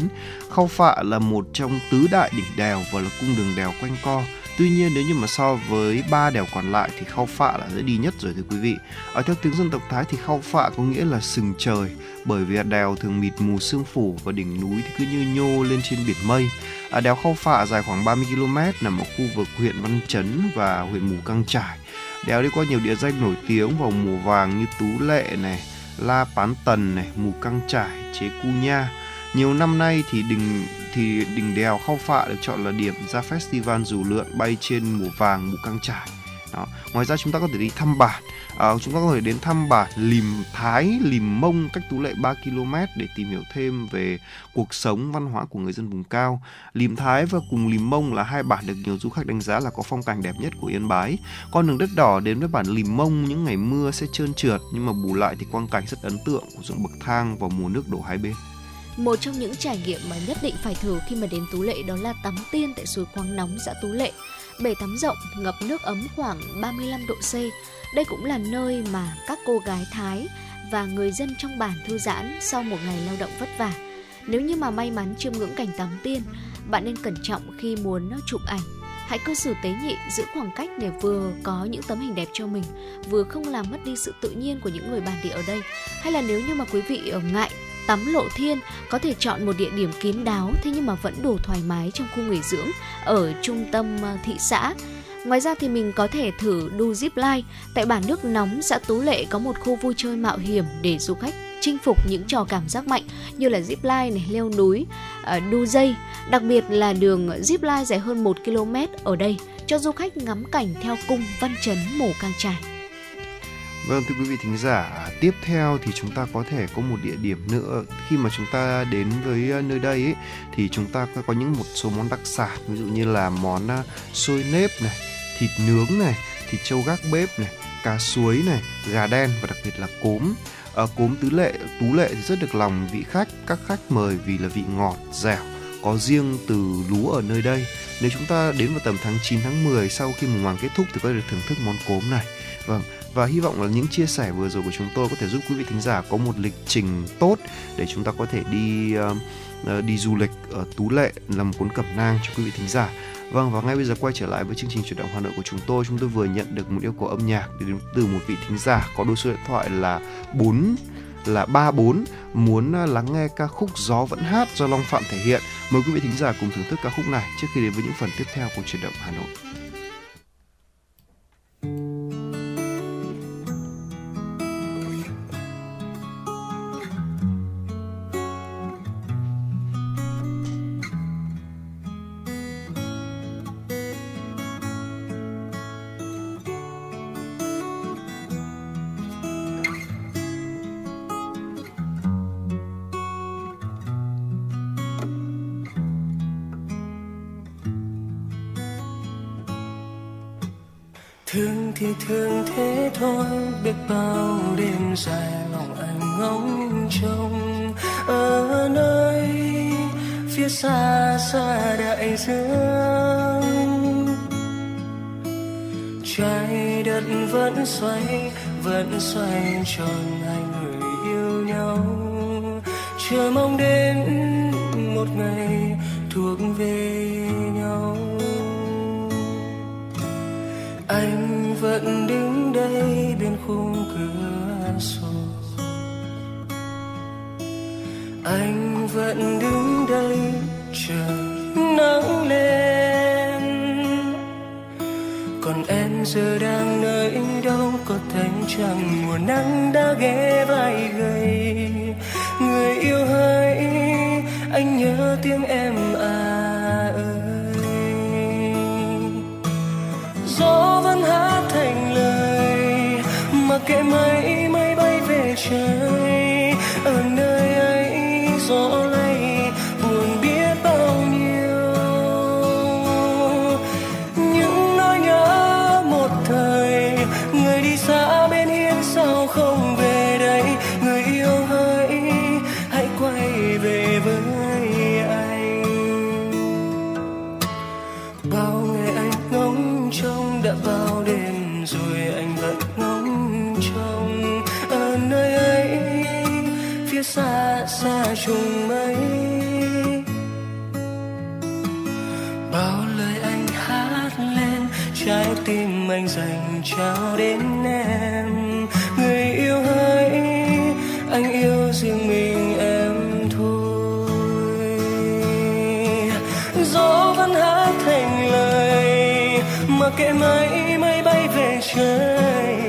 Khao Phạ là một trong tứ đại đỉnh đèo và là cung đường đèo quanh co. Tuy nhiên nếu như mà so với ba đèo còn lại thì Khao Phạ là dễ đi nhất rồi thưa quý vị. Ở theo tiếng dân tộc Thái thì Khao Phạ có nghĩa là sừng trời bởi vì đèo thường mịt mù sương phủ và đỉnh núi thì cứ như nhô lên trên biển mây. À, đèo Khao Phạ dài khoảng 30 km nằm ở khu vực huyện Văn Chấn và huyện Mù Căng Trải. Đèo đi qua nhiều địa danh nổi tiếng vào mùa vàng như Tú Lệ này, La Pán Tần này, Mù Căng Trải, Chế Cu Nha. Nhiều năm nay thì đỉnh thì đỉnh đèo Khao Phạ được chọn là điểm ra festival dù lượn bay trên mùa vàng Mù Căng Trải. Đó. Ngoài ra chúng ta có thể đi thăm bản à, chúng ta có thể đến thăm bản Lìm Thái, Lìm Mông cách Tú Lệ 3 km để tìm hiểu thêm về cuộc sống văn hóa của người dân vùng cao. Lìm Thái và cùng Lìm Mông là hai bản được nhiều du khách đánh giá là có phong cảnh đẹp nhất của Yên Bái. Con đường đất đỏ đến với bản Lìm Mông những ngày mưa sẽ trơn trượt nhưng mà bù lại thì quang cảnh rất ấn tượng của ruộng bậc thang vào mùa nước đổ hai bên. Một trong những trải nghiệm mà nhất định phải thử khi mà đến Tú Lệ đó là tắm tiên tại suối khoáng nóng xã Tú Lệ. Bể tắm rộng, ngập nước ấm khoảng 35 độ C. Đây cũng là nơi mà các cô gái Thái và người dân trong bản thư giãn sau một ngày lao động vất vả. Nếu như mà may mắn chiêm ngưỡng cảnh tắm tiên, bạn nên cẩn trọng khi muốn chụp ảnh. Hãy cư xử tế nhị giữ khoảng cách để vừa có những tấm hình đẹp cho mình, vừa không làm mất đi sự tự nhiên của những người bản địa ở đây. Hay là nếu như mà quý vị ở ngại tắm lộ thiên có thể chọn một địa điểm kín đáo thế nhưng mà vẫn đủ thoải mái trong khu nghỉ dưỡng ở trung tâm ờ, thị xã. Ngoài ra thì mình có thể thử đu zip line. Tại bản nước nóng xã Tú Lệ có một khu vui chơi mạo hiểm để du khách chinh phục những trò cảm giác mạnh như là zip line này, leo núi, ờ, đu dây. Đặc biệt là đường zip line dài hơn 1 km ở đây cho du khách ngắm cảnh theo cung văn chấn mù cang trải. Vâng thưa quý vị thính giả, à, tiếp theo thì chúng ta có thể có một địa điểm nữa khi mà chúng ta đến với à, nơi đây ấy, thì chúng ta có những một số món đặc sản ví dụ như là món à, xôi nếp này, thịt nướng này, thịt trâu gác bếp này, cá suối này, gà đen và đặc biệt là cốm. À, cốm tứ lệ, tú lệ thì rất được lòng vị khách, các khách mời vì là vị ngọt, dẻo có riêng từ lúa ở nơi đây. Nếu chúng ta đến vào tầm tháng 9 tháng 10 sau khi mùa màng kết thúc thì có thể được thưởng thức món cốm này. Vâng, và hy vọng là những chia sẻ vừa rồi của chúng tôi có thể giúp quý vị thính giả có một lịch trình tốt để chúng ta có thể đi uh, đi du lịch ở Tú Lệ làm cuốn cẩm nang cho quý vị thính giả. Vâng và ngay bây giờ quay trở lại với chương trình chuyển động Hà Nội của chúng tôi, chúng tôi vừa nhận được một yêu cầu âm nhạc đến từ một vị thính giả có đôi số điện thoại là 4 là 34 muốn ờ, lắng nghe ca khúc Gió vẫn hát do Long Phạm thể hiện. Mời quý vị thính giả cùng thưởng thức ca khúc này trước khi đến với những phần tiếp theo của chuyển động Hà Nội. Thôi, biết bao đêm dài lòng anh ngóng trông. Ở nơi phía xa xa đại dương. Trái đất vẫn xoay vẫn xoay tròn hai người yêu nhau. Chờ mong đến một ngày thuộc về nhau. Anh vẫn đứng đây bên khung cửa sổ. Anh vẫn đứng đây, chờ nắng lên. Còn em giờ đang nơi đâu, có thấy chẳng mùa nắng đã ghé vai gầy. Người yêu hỡi anh nhớ tiếng em à ơi. Gió vẫn hát mà kệ trùng mây bao lời anh hát lên, trái tim anh dành trao đến em. Người yêu hỡi anh yêu riêng mình em thôi. Gió vẫn hát thành lời, mà kệ mây mây bay về trời.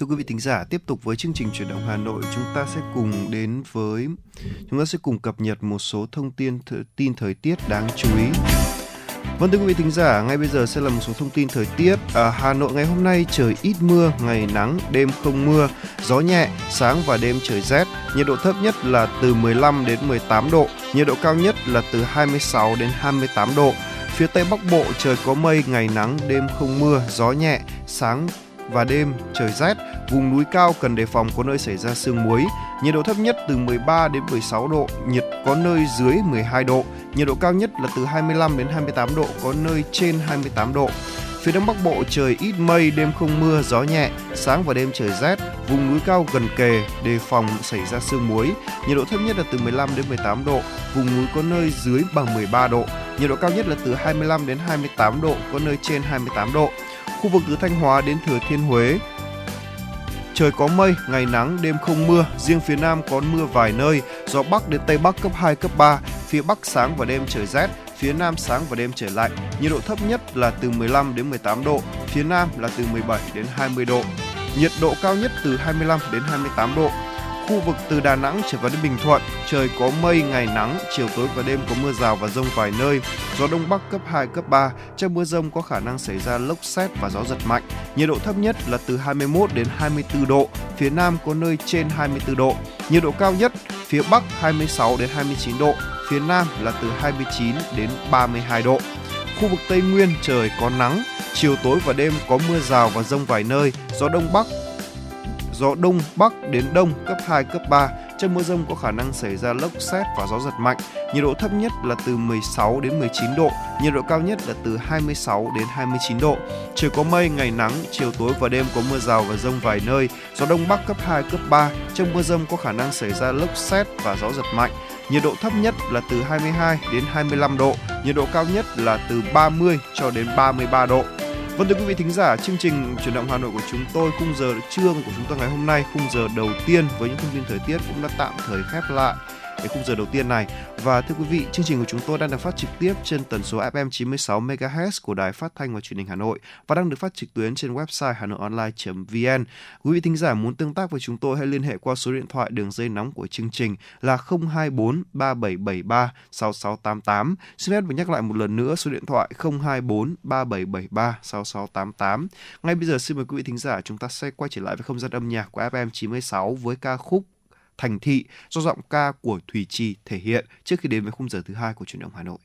Thưa quý vị thính giả, tiếp tục với chương trình chuyển động Hà Nội, chúng ta sẽ cùng đến với chúng ta sẽ cùng cập nhật một số thông tin th- tin thời tiết đáng chú ý. Vâng thưa quý vị thính giả, ngay bây giờ sẽ là một số thông tin thời tiết. Ở Hà Nội ngày hôm nay trời ít mưa, ngày nắng, đêm không mưa, gió nhẹ, sáng và đêm trời rét. Nhiệt độ thấp nhất là từ 15 đến 18 độ, nhiệt độ cao nhất là từ 26 đến 28 độ. Phía Tây Bắc Bộ trời có mây, ngày nắng, đêm không mưa, gió nhẹ, sáng và đêm trời rét, vùng núi cao cần đề phòng có nơi xảy ra sương muối. Nhiệt độ thấp nhất từ 13 đến 16 độ, nhiệt có nơi dưới 12 độ, nhiệt độ cao nhất là từ 25 đến 28 độ, có nơi trên 28 độ. Phía Đông Bắc Bộ trời ít mây, đêm không mưa, gió nhẹ, sáng và đêm trời rét, vùng núi cao gần kề đề phòng xảy ra sương muối. Nhiệt độ thấp nhất là từ 15 đến 18 độ, vùng núi có nơi dưới bằng 13 độ. Nhiệt độ cao nhất là từ 25 đến 28 độ, có nơi trên 28 độ. Khu vực từ Thanh Hóa đến Thừa Thiên Huế, Trời có mây, ngày nắng, đêm không mưa, riêng phía Nam có mưa vài nơi, gió Bắc đến Tây Bắc cấp 2, cấp 3, phía Bắc sáng và đêm trời rét, phía Nam sáng và đêm trời lạnh, nhiệt độ thấp nhất là từ 15 đến 18 độ, phía Nam là từ 17 đến 20 độ. Nhiệt độ cao nhất từ 25 đến 28 độ. Khu vực từ Đà Nẵng trở vào đến Bình Thuận, trời có mây, ngày nắng, chiều tối và đêm có mưa rào và rông vài nơi, gió đông bắc cấp 2, cấp 3. Trong mưa rông có khả năng xảy ra lốc xét và gió giật mạnh. Nhiệt độ thấp nhất là từ 21 đến 24 độ, phía Nam có nơi trên 24 độ. Nhiệt độ cao nhất phía Bắc 26 đến 29 độ, phía Nam là từ 29 đến 32 độ. Khu vực Tây Nguyên trời có nắng, chiều tối và đêm có mưa rào và rông vài nơi, gió đông bắc gió đông bắc đến đông cấp 2, cấp 3. Trong mưa rông có khả năng xảy ra lốc xét và gió giật mạnh. Nhiệt độ thấp nhất là từ 16 đến 19 độ, nhiệt độ cao nhất là từ 26 đến 29 độ. Trời có mây, ngày nắng, chiều tối và đêm có mưa rào và rông vài nơi, gió đông bắc cấp 2, cấp 3. Trong mưa rông có khả năng xảy ra lốc xét và gió giật mạnh. Nhiệt độ thấp nhất là từ 22 đến 25 độ, nhiệt độ cao nhất là từ 30 cho đến 33 độ. Vâng thưa quý vị thính giả, chương trình chuyển động Hà Nội của chúng tôi khung giờ trưa của chúng tôi ngày hôm nay, khung giờ đầu tiên với những thông tin thời tiết cũng đã tạm thời khép lại cái khung giờ đầu tiên này. Và thưa quý vị, chương trình của chúng tôi đang được phát trực tiếp trên tần số FM 96 MHz của Đài Phát thanh và Truyền hình Hà Nội và đang được phát trực tuyến trên website hanoionline.vn. Quý vị thính giả muốn tương tác với chúng tôi hãy liên hệ qua số điện thoại đường dây nóng của chương trình là 024 3773 6688. Xin phép được nhắc lại một lần nữa số điện thoại 024 3773 6688. Ngay bây giờ xin mời quý vị thính giả chúng ta sẽ quay trở lại với không gian âm nhạc của FM 96 với ca khúc Thành thị do giọng ca của Thùy Trì thể hiện trước khi đến với khung giờ thứ hai của truyền động Hà Nội.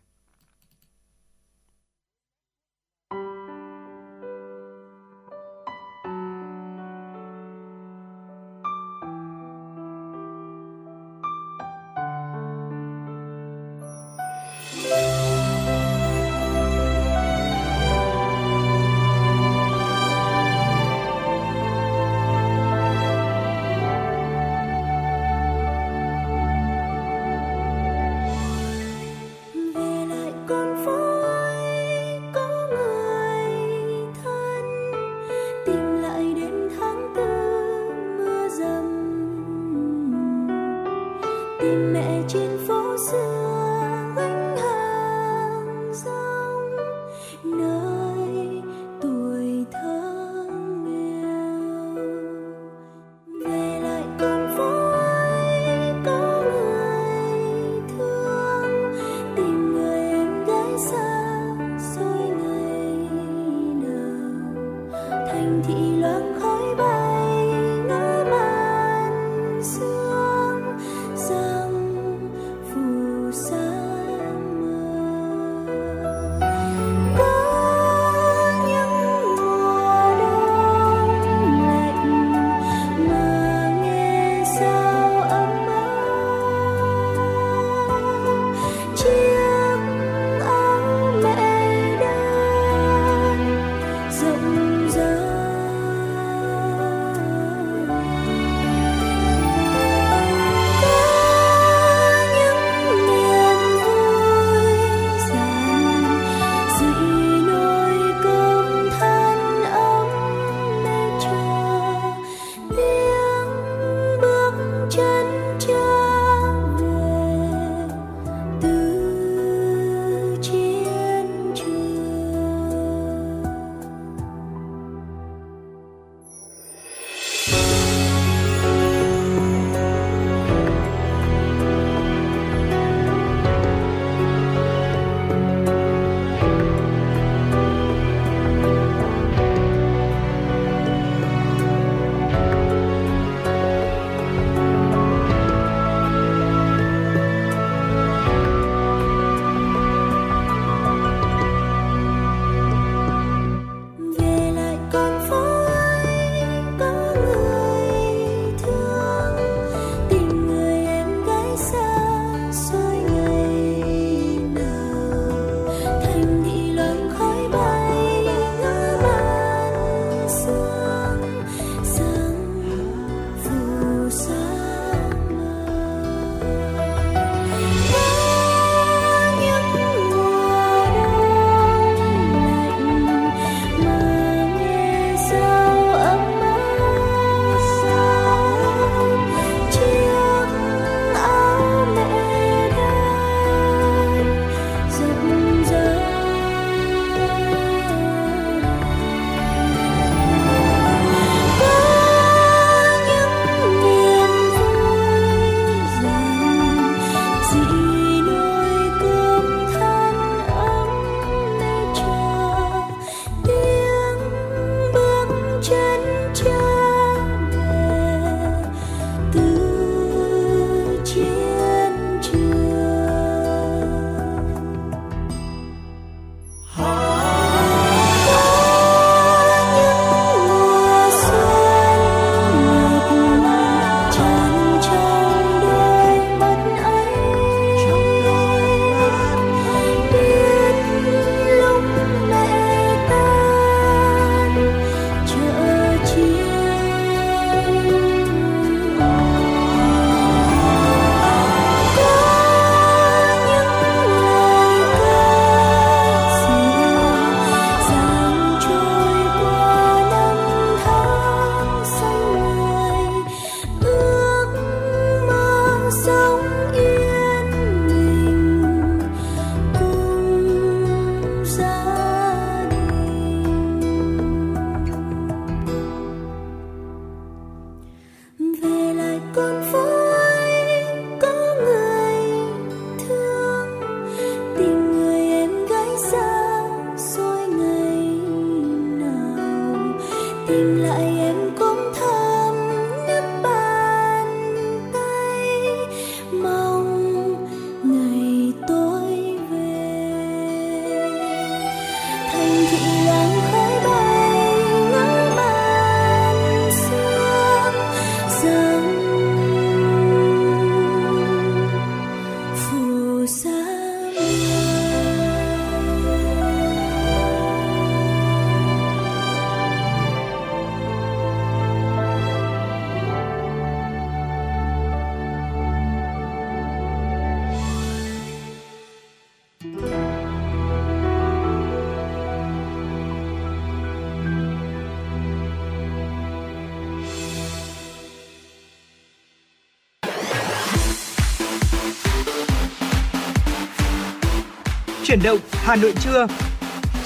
Chuyển động Hà Nội trưa.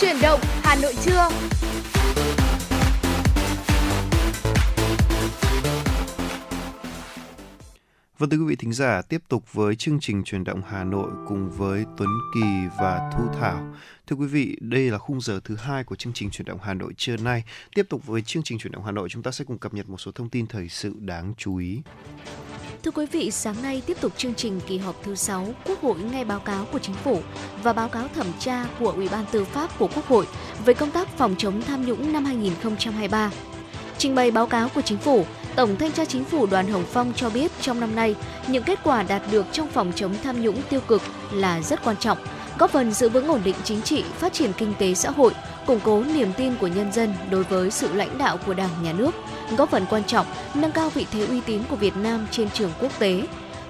Chuyển động Hà Nội trưa. Vâng thưa quý vị thính giả, tiếp tục với chương trình truyền động Hà Nội cùng với Tuấn Kỳ và Thu Thảo. Thưa quý vị, đây là khung giờ thứ hai của chương trình truyền động Hà Nội trưa nay. Tiếp tục với chương trình truyền động Hà Nội, chúng ta sẽ cùng cập nhật một số thông tin thời sự đáng chú ý. Thưa quý vị, sáng nay tiếp tục chương trình kỳ họp thứ 6, Quốc hội nghe báo cáo của Chính phủ và báo cáo thẩm tra của Ủy ban Tư pháp của Quốc hội về công tác phòng chống tham nhũng năm 2023. Trình bày báo cáo của Chính phủ, Tổng Thanh tra Chính phủ Đoàn Hồng Phong cho biết trong năm nay, những kết quả đạt được trong phòng chống tham nhũng tiêu cực là rất quan trọng, góp phần giữ vững ổn định chính trị, phát triển kinh tế xã hội, củng cố niềm tin của nhân dân đối với sự lãnh đạo của Đảng, Nhà nước, góp phần quan trọng nâng cao vị thế uy tín của Việt Nam trên trường quốc tế.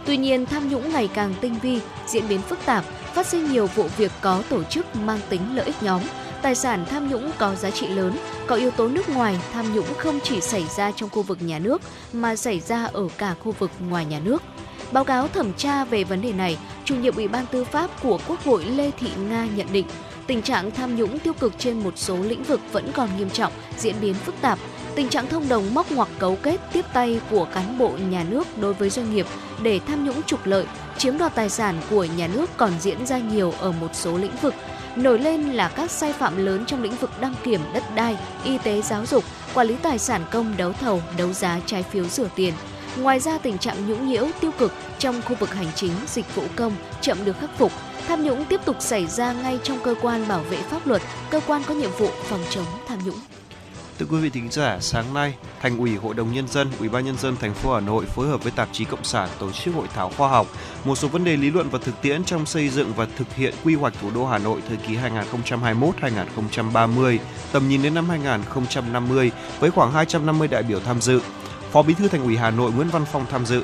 Tuy nhiên, tham nhũng ngày càng tinh vi, diễn biến phức tạp, phát sinh nhiều vụ việc có tổ chức mang tính lợi ích nhóm, tài sản tham nhũng có giá trị lớn, có yếu tố nước ngoài tham nhũng không chỉ xảy ra trong khu vực nhà nước mà xảy ra ở cả khu vực ngoài nhà nước. Báo cáo thẩm tra về vấn đề này, chủ nhiệm Ủy ban Tư pháp của Quốc hội Lê Thị Nga nhận định, tình trạng tham nhũng tiêu cực trên một số lĩnh vực vẫn còn nghiêm trọng, diễn biến phức tạp. Tình trạng thông đồng móc ngoặc cấu kết tiếp tay của cán bộ nhà nước đối với doanh nghiệp để tham nhũng trục lợi, chiếm đoạt tài sản của nhà nước còn diễn ra nhiều ở một số lĩnh vực. Nổi lên là các sai phạm lớn trong lĩnh vực đăng kiểm đất đai, y tế giáo dục, quản lý tài sản công đấu thầu, đấu giá trái phiếu rửa tiền. Ngoài ra tình trạng nhũng nhiễu tiêu cực trong khu vực hành chính, dịch vụ công chậm được khắc phục, tham nhũng tiếp tục xảy ra ngay trong cơ quan bảo vệ pháp luật, cơ quan có nhiệm vụ phòng chống tham nhũng. Thưa quý vị thính giả, sáng nay, Thành ủy, Hội đồng nhân dân, Ủy ban nhân dân thành phố Hà Nội phối hợp với tạp chí Cộng sản tổ chức hội thảo khoa học một số vấn đề lý luận và thực tiễn trong xây dựng và thực hiện quy hoạch thủ đô Hà Nội thời kỳ 2021-2030, tầm nhìn đến năm 2050 với khoảng 250 đại biểu tham dự. Phó Bí thư Thành ủy Hà Nội Nguyễn Văn Phong tham dự.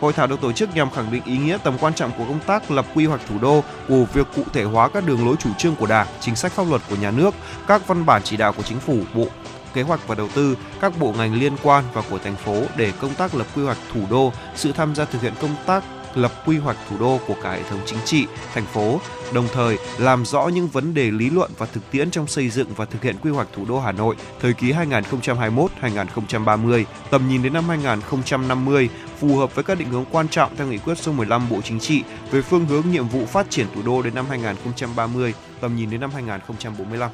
Hội thảo được tổ chức nhằm khẳng định ý nghĩa tầm quan trọng của công tác lập quy hoạch thủ đô, của việc cụ thể hóa các đường lối chủ trương của Đảng, chính sách pháp luật của nhà nước, các văn bản chỉ đạo của chính phủ, Bộ Kế hoạch và Đầu tư, các bộ ngành liên quan và của thành phố để công tác lập quy hoạch thủ đô, sự tham gia thực hiện công tác lập quy hoạch thủ đô của cả hệ thống chính trị, thành phố, đồng thời làm rõ những vấn đề lý luận và thực tiễn trong xây dựng và thực hiện quy hoạch thủ đô Hà Nội thời kỳ 2021-2030, tầm nhìn đến năm 2050, phù hợp với các định hướng quan trọng theo nghị quyết số 15 Bộ Chính trị về phương hướng nhiệm vụ phát triển thủ đô đến năm 2030, tầm nhìn đến năm 2045.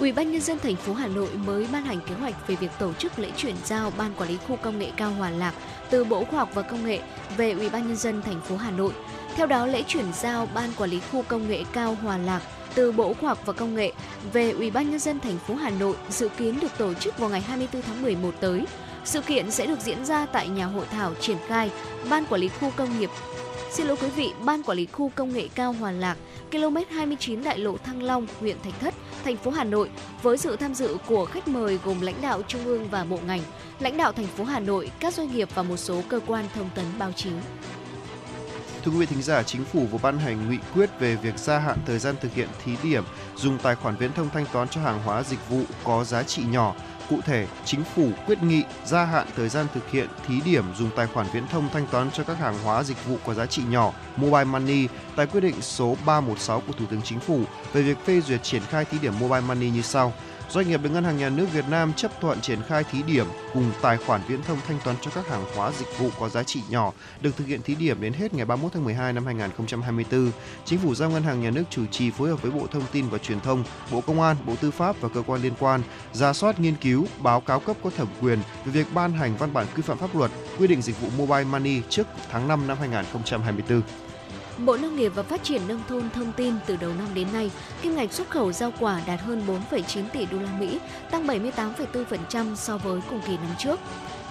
Ủy ban nhân dân thành phố Hà Nội mới ban hành kế hoạch về việc tổ chức lễ chuyển giao Ban quản lý khu công nghệ cao Hòa Lạc từ Bộ Khoa học và Công nghệ về Ủy ban nhân dân thành phố Hà Nội. Theo đó, lễ chuyển giao Ban quản lý khu công nghệ cao Hòa Lạc từ Bộ Khoa học và Công nghệ về Ủy ban nhân dân thành phố Hà Nội dự kiến được tổ chức vào ngày 24 tháng 11 tới. Sự kiện sẽ được diễn ra tại nhà hội thảo triển khai Ban quản lý khu công nghiệp Xin lỗi quý vị, Ban quản lý khu công nghệ cao Hòa Lạc, km 29 đại lộ Thăng Long, huyện Thạch Thất, thành phố Hà Nội với sự tham dự của khách mời gồm lãnh đạo trung ương và bộ ngành, lãnh đạo thành phố Hà Nội, các doanh nghiệp và một số cơ quan thông tấn báo chí. Thưa quý vị thính giả, chính phủ vừa ban hành nghị quyết về việc gia hạn thời gian thực hiện thí điểm dùng tài khoản viễn thông thanh toán cho hàng hóa dịch vụ có giá trị nhỏ Cụ thể, chính phủ quyết nghị gia hạn thời gian thực hiện thí điểm dùng tài khoản viễn thông thanh toán cho các hàng hóa dịch vụ có giá trị nhỏ Mobile Money tại quyết định số 316 của Thủ tướng Chính phủ về việc phê duyệt triển khai thí điểm Mobile Money như sau. Doanh nghiệp được Ngân hàng Nhà nước Việt Nam chấp thuận triển khai thí điểm cùng tài khoản viễn thông thanh toán cho các hàng hóa dịch vụ có giá trị nhỏ được thực hiện thí điểm đến hết ngày 31 tháng 12 năm 2024. Chính phủ giao Ngân hàng Nhà nước chủ trì phối hợp với Bộ Thông tin và Truyền thông, Bộ Công an, Bộ Tư pháp và cơ quan liên quan ra soát nghiên cứu, báo cáo cấp có thẩm quyền về việc ban hành văn bản quy phạm pháp luật quy định dịch vụ mobile money trước tháng 5 năm 2024. Bộ Nông nghiệp và Phát triển nông thôn thông tin từ đầu năm đến nay, kim ngạch xuất khẩu rau quả đạt hơn 4,9 tỷ đô la Mỹ, tăng 78,4% so với cùng kỳ năm trước.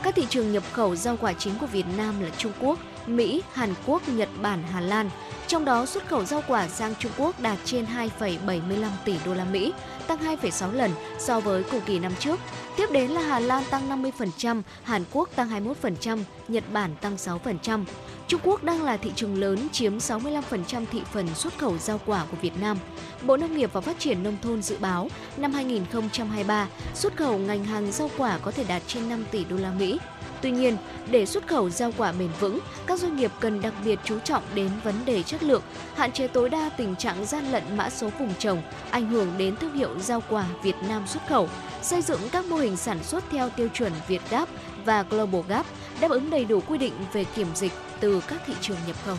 Các thị trường nhập khẩu rau quả chính của Việt Nam là Trung Quốc, Mỹ, Hàn Quốc, Nhật Bản, Hà Lan. Trong đó xuất khẩu rau quả sang Trung Quốc đạt trên 2,75 tỷ đô la Mỹ, tăng 2,6 lần so với cùng kỳ năm trước. Tiếp đến là Hà Lan tăng 50%, Hàn Quốc tăng 21%, Nhật Bản tăng 6%. Trung Quốc đang là thị trường lớn chiếm 65% thị phần xuất khẩu rau quả của Việt Nam. Bộ Nông nghiệp và Phát triển Nông thôn dự báo năm 2023, xuất khẩu ngành hàng rau quả có thể đạt trên 5 tỷ đô la Mỹ. Tuy nhiên, để xuất khẩu rau quả bền vững, các doanh nghiệp cần đặc biệt chú trọng đến vấn đề chất lượng, hạn chế tối đa tình trạng gian lận mã số vùng trồng, ảnh hưởng đến thương hiệu rau quả Việt Nam xuất khẩu, xây dựng các mô hình sản xuất theo tiêu chuẩn Việt Gap và Global Gap, đáp ứng đầy đủ quy định về kiểm dịch từ các thị trường nhập khẩu.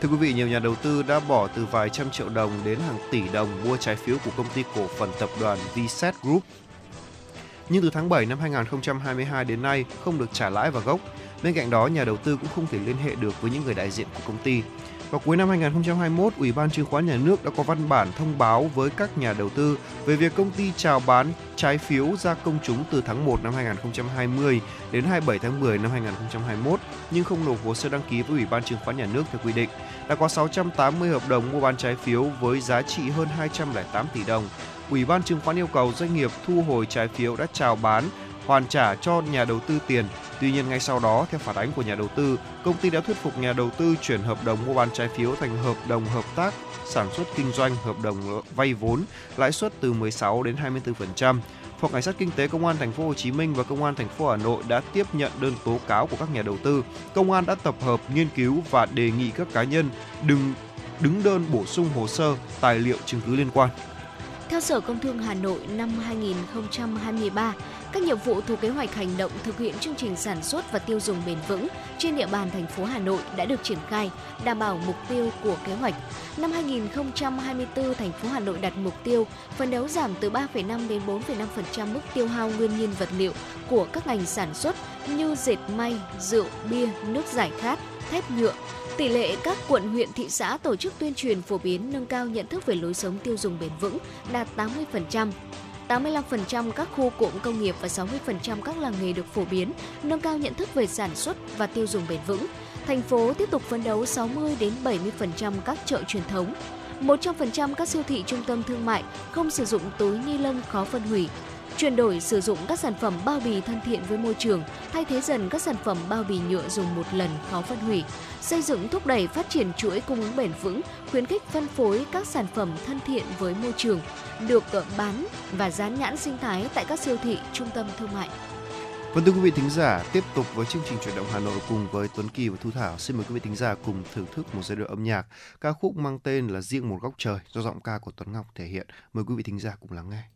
Thưa quý vị, nhiều nhà đầu tư đã bỏ từ vài trăm triệu đồng đến hàng tỷ đồng mua trái phiếu của công ty cổ phần tập đoàn Vset Group. Nhưng từ tháng 7 năm 2022 đến nay không được trả lãi và gốc. Bên cạnh đó, nhà đầu tư cũng không thể liên hệ được với những người đại diện của công ty. Vào cuối năm 2021, Ủy ban Chứng khoán Nhà nước đã có văn bản thông báo với các nhà đầu tư về việc công ty chào bán trái phiếu ra công chúng từ tháng 1 năm 2020 đến 27 tháng 10 năm 2021 nhưng không nộp hồ sơ đăng ký với Ủy ban Chứng khoán Nhà nước theo quy định. Đã có 680 hợp đồng mua bán trái phiếu với giá trị hơn 208 tỷ đồng. Ủy ban Chứng khoán yêu cầu doanh nghiệp thu hồi trái phiếu đã chào bán hoàn trả cho nhà đầu tư tiền. Tuy nhiên ngay sau đó, theo phản ánh của nhà đầu tư, công ty đã thuyết phục nhà đầu tư chuyển hợp đồng mua bán trái phiếu thành hợp đồng hợp tác sản xuất kinh doanh, hợp đồng vay vốn, lãi suất từ 16 đến 24%. Phòng Cảnh sát Kinh tế Công an Thành phố Hồ Chí Minh và Công an Thành phố Hà Nội đã tiếp nhận đơn tố cáo của các nhà đầu tư. Công an đã tập hợp, nghiên cứu và đề nghị các cá nhân đừng đứng đơn bổ sung hồ sơ, tài liệu chứng cứ liên quan. Theo Sở Công Thương Hà Nội năm 2023, các nhiệm vụ thuộc kế hoạch hành động thực hiện chương trình sản xuất và tiêu dùng bền vững trên địa bàn thành phố Hà Nội đã được triển khai, đảm bảo mục tiêu của kế hoạch. Năm 2024, thành phố Hà Nội đặt mục tiêu phấn đấu giảm từ 3,5 đến 4,5% mức tiêu hao nguyên nhiên vật liệu của các ngành sản xuất như dệt may, rượu, bia, nước giải khát, thép nhựa, Tỷ lệ các quận huyện thị xã tổ chức tuyên truyền phổ biến nâng cao nhận thức về lối sống tiêu dùng bền vững đạt 80%. 85% các khu cụm công nghiệp và 60% các làng nghề được phổ biến, nâng cao nhận thức về sản xuất và tiêu dùng bền vững. Thành phố tiếp tục phấn đấu 60 đến 70% các chợ truyền thống. 100% các siêu thị trung tâm thương mại không sử dụng túi ni lông khó phân hủy, chuyển đổi sử dụng các sản phẩm bao bì thân thiện với môi trường, thay thế dần các sản phẩm bao bì nhựa dùng một lần khó phân hủy, xây dựng thúc đẩy phát triển chuỗi cung ứng bền vững, khuyến khích phân phối các sản phẩm thân thiện với môi trường, được ờ, bán và dán nhãn sinh thái tại các siêu thị, trung tâm thương mại. Vâng thưa quý vị thính giả, tiếp tục với chương trình chuyển động Hà Nội cùng với Tuấn Kỳ và Thu Thảo. Xin mời quý vị thính giả cùng thưởng thức một giai điệu âm nhạc ca khúc mang tên là Riêng một góc trời do giọng ca của Tuấn Ngọc thể hiện. Mời quý vị thính giả cùng lắng nghe.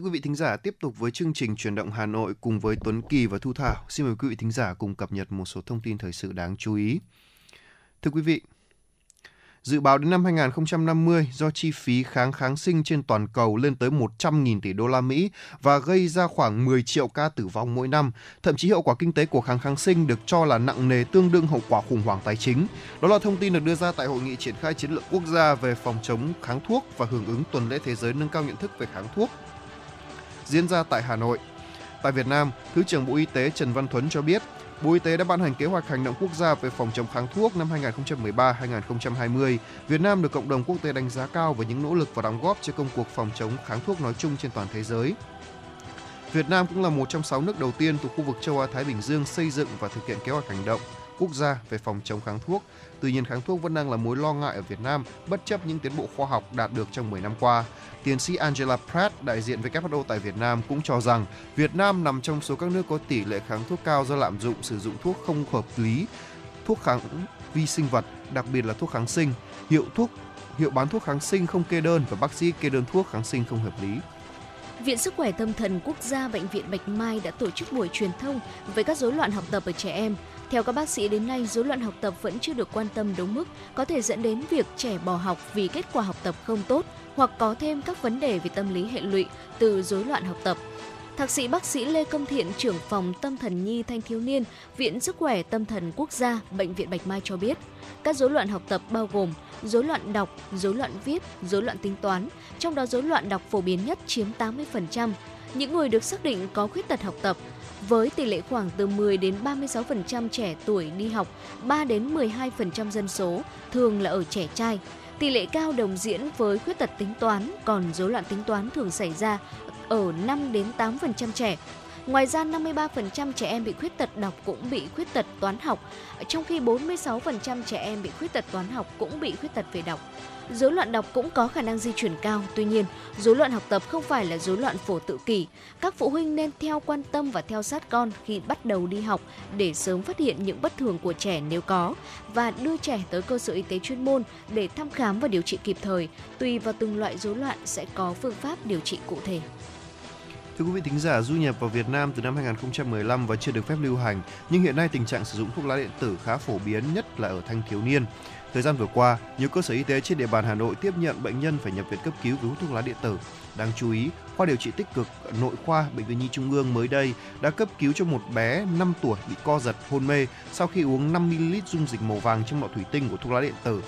Thưa quý vị thính giả, tiếp tục với chương trình chuyển động Hà Nội cùng với Tuấn Kỳ và Thu Thảo. Xin mời quý vị thính giả cùng cập nhật một số thông tin thời sự đáng chú ý. Thưa quý vị, Dự báo đến năm 2050 do chi phí kháng kháng sinh trên toàn cầu lên tới 100.000 tỷ đô la Mỹ và gây ra khoảng 10 triệu ca tử vong mỗi năm. Thậm chí hậu quả kinh tế của kháng kháng sinh được cho là nặng nề tương đương hậu quả khủng hoảng tài chính. Đó là thông tin được đưa ra tại hội nghị triển khai chiến lược quốc gia về phòng chống kháng thuốc và hưởng ứng tuần lễ thế giới nâng cao nhận thức về kháng thuốc diễn ra tại Hà Nội. Tại Việt Nam, Thứ trưởng Bộ Y tế Trần Văn Thuấn cho biết, Bộ Y tế đã ban hành kế hoạch hành động quốc gia về phòng chống kháng thuốc năm 2013-2020. Việt Nam được cộng đồng quốc tế đánh giá cao về những nỗ lực và đóng góp cho công cuộc phòng chống kháng thuốc nói chung trên toàn thế giới. Việt Nam cũng là một trong 6 nước đầu tiên thuộc khu vực châu Á Thái Bình Dương xây dựng và thực hiện kế hoạch hành động quốc gia về phòng chống kháng thuốc. Tuy nhiên, kháng thuốc vẫn đang là mối lo ngại ở Việt Nam, bất chấp những tiến bộ khoa học đạt được trong 10 năm qua. Tiến sĩ Angela Pratt, đại diện WHO tại Việt Nam cũng cho rằng Việt Nam nằm trong số các nước có tỷ lệ kháng thuốc cao do lạm dụng sử dụng thuốc không hợp lý, thuốc kháng vi sinh vật, đặc biệt là thuốc kháng sinh, hiệu thuốc hiệu bán thuốc kháng sinh không kê đơn và bác sĩ kê đơn thuốc kháng sinh không hợp lý. Viện Sức khỏe Tâm thần Quốc gia Bệnh viện Bạch Mai đã tổ chức buổi truyền thông về các rối loạn học tập ở trẻ em. Theo các bác sĩ đến nay, rối loạn học tập vẫn chưa được quan tâm đúng mức, có thể dẫn đến việc trẻ bỏ học vì kết quả học tập không tốt hoặc có thêm các vấn đề về tâm lý hệ lụy từ rối loạn học tập. Thạc sĩ bác sĩ Lê Công Thiện, trưởng phòng tâm thần nhi thanh thiếu niên, Viện Sức khỏe Tâm thần Quốc gia, Bệnh viện Bạch Mai cho biết, các rối loạn học tập bao gồm rối loạn đọc, rối loạn viết, rối loạn tính toán, trong đó rối loạn đọc phổ biến nhất chiếm 80%. Những người được xác định có khuyết tật học tập với tỷ lệ khoảng từ 10 đến 36% trẻ tuổi đi học, 3 đến 12% dân số thường là ở trẻ trai. Tỷ lệ cao đồng diễn với khuyết tật tính toán, còn rối loạn tính toán thường xảy ra ở 5 đến 8% trẻ. Ngoài ra, 53% trẻ em bị khuyết tật đọc cũng bị khuyết tật toán học, trong khi 46% trẻ em bị khuyết tật toán học cũng bị khuyết tật về đọc. Rối loạn đọc cũng có khả năng di chuyển cao, tuy nhiên, rối loạn học tập không phải là rối loạn phổ tự kỷ. Các phụ huynh nên theo quan tâm và theo sát con khi bắt đầu đi học để sớm phát hiện những bất thường của trẻ nếu có và đưa trẻ tới cơ sở y tế chuyên môn để thăm khám và điều trị kịp thời. Tùy vào từng loại rối loạn sẽ có phương pháp điều trị cụ thể. Thưa quý vị thính giả, du nhập vào Việt Nam từ năm 2015 và chưa được phép lưu hành, nhưng hiện nay tình trạng sử dụng thuốc lá điện tử khá phổ biến nhất là ở thanh thiếu niên. Thời gian vừa qua, nhiều cơ sở y tế trên địa bàn Hà Nội tiếp nhận bệnh nhân phải nhập viện cấp cứu vì hút thuốc lá điện tử. Đáng chú ý, khoa điều trị tích cực nội khoa bệnh viện Nhi Trung ương mới đây đã cấp cứu cho một bé 5 tuổi bị co giật hôn mê sau khi uống 5 ml dung dịch màu vàng trong lọ thủy tinh của thuốc lá điện tử.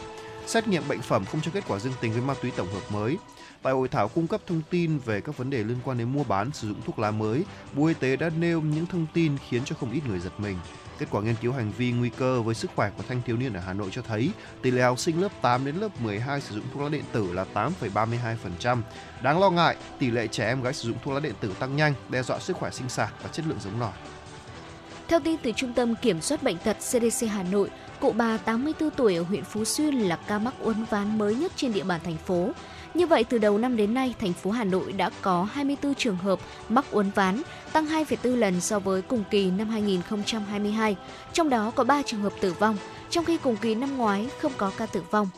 Xét nghiệm bệnh phẩm không cho kết quả dương tính với ma túy tổng hợp mới. Tại hội thảo cung cấp thông tin về các vấn đề liên quan đến mua bán sử dụng thuốc lá mới, Bộ Y tế đã nêu những thông tin khiến cho không ít người giật mình. Kết quả nghiên cứu hành vi nguy cơ với sức khỏe của thanh thiếu niên ở Hà Nội cho thấy tỷ lệ học sinh lớp 8 đến lớp 12 sử dụng thuốc lá điện tử là 8,32%. Đáng lo ngại, tỷ lệ trẻ em gái sử dụng thuốc lá điện tử tăng nhanh, đe dọa sức khỏe sinh sản và chất lượng giống nòi. Theo tin từ Trung tâm Kiểm soát Bệnh tật CDC Hà Nội, cụ bà 84 tuổi ở huyện Phú Xuyên là ca mắc uốn ván mới nhất trên địa bàn thành phố. Như vậy, từ đầu năm đến nay, thành phố Hà Nội đã có 24 trường hợp mắc uốn ván, tăng 2,4 lần so với cùng kỳ năm 2022. Trong đó có 3 trường hợp tử vong, trong khi cùng kỳ năm ngoái không có ca tử vong.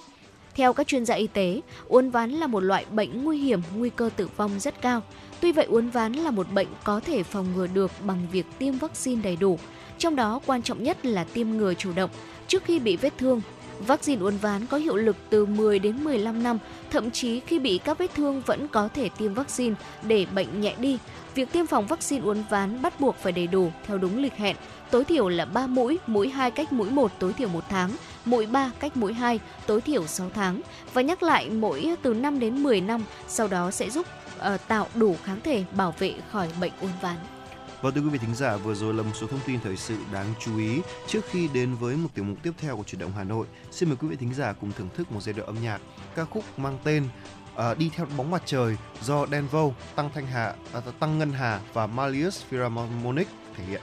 Theo các chuyên gia y tế, uốn ván là một loại bệnh nguy hiểm, nguy cơ tử vong rất cao. Tuy vậy, uốn ván là một bệnh có thể phòng ngừa được bằng việc tiêm vaccine đầy đủ. Trong đó, quan trọng nhất là tiêm ngừa chủ động trước khi bị vết thương. Vaccine uốn ván có hiệu lực từ 10 đến 15 năm, thậm chí khi bị các vết thương vẫn có thể tiêm vaccine để bệnh nhẹ đi. Việc tiêm phòng vaccine uốn ván bắt buộc phải đầy đủ theo đúng lịch hẹn, tối thiểu là 3 mũi, mũi 2 cách mũi 1 tối thiểu 1 tháng, mũi 3 cách mũi 2 tối thiểu 6 tháng và nhắc lại mỗi từ 5 đến 10 năm, sau đó sẽ giúp uh, tạo đủ kháng thể bảo vệ khỏi bệnh uốn ván. Và thưa quý vị thính giả, vừa rồi là một số thông tin thời sự đáng chú ý. Trước khi đến với một tiểu mục tiếp theo của chuyển động Hà Nội, xin mời quý vị thính giả cùng thưởng thức một giai đoạn âm nhạc ca khúc mang tên À, Đi theo bóng mặt trời do Denvo, Tăng Thanh Hà, à, Tăng Ngân Hà và Malius Philharmonic thể hiện.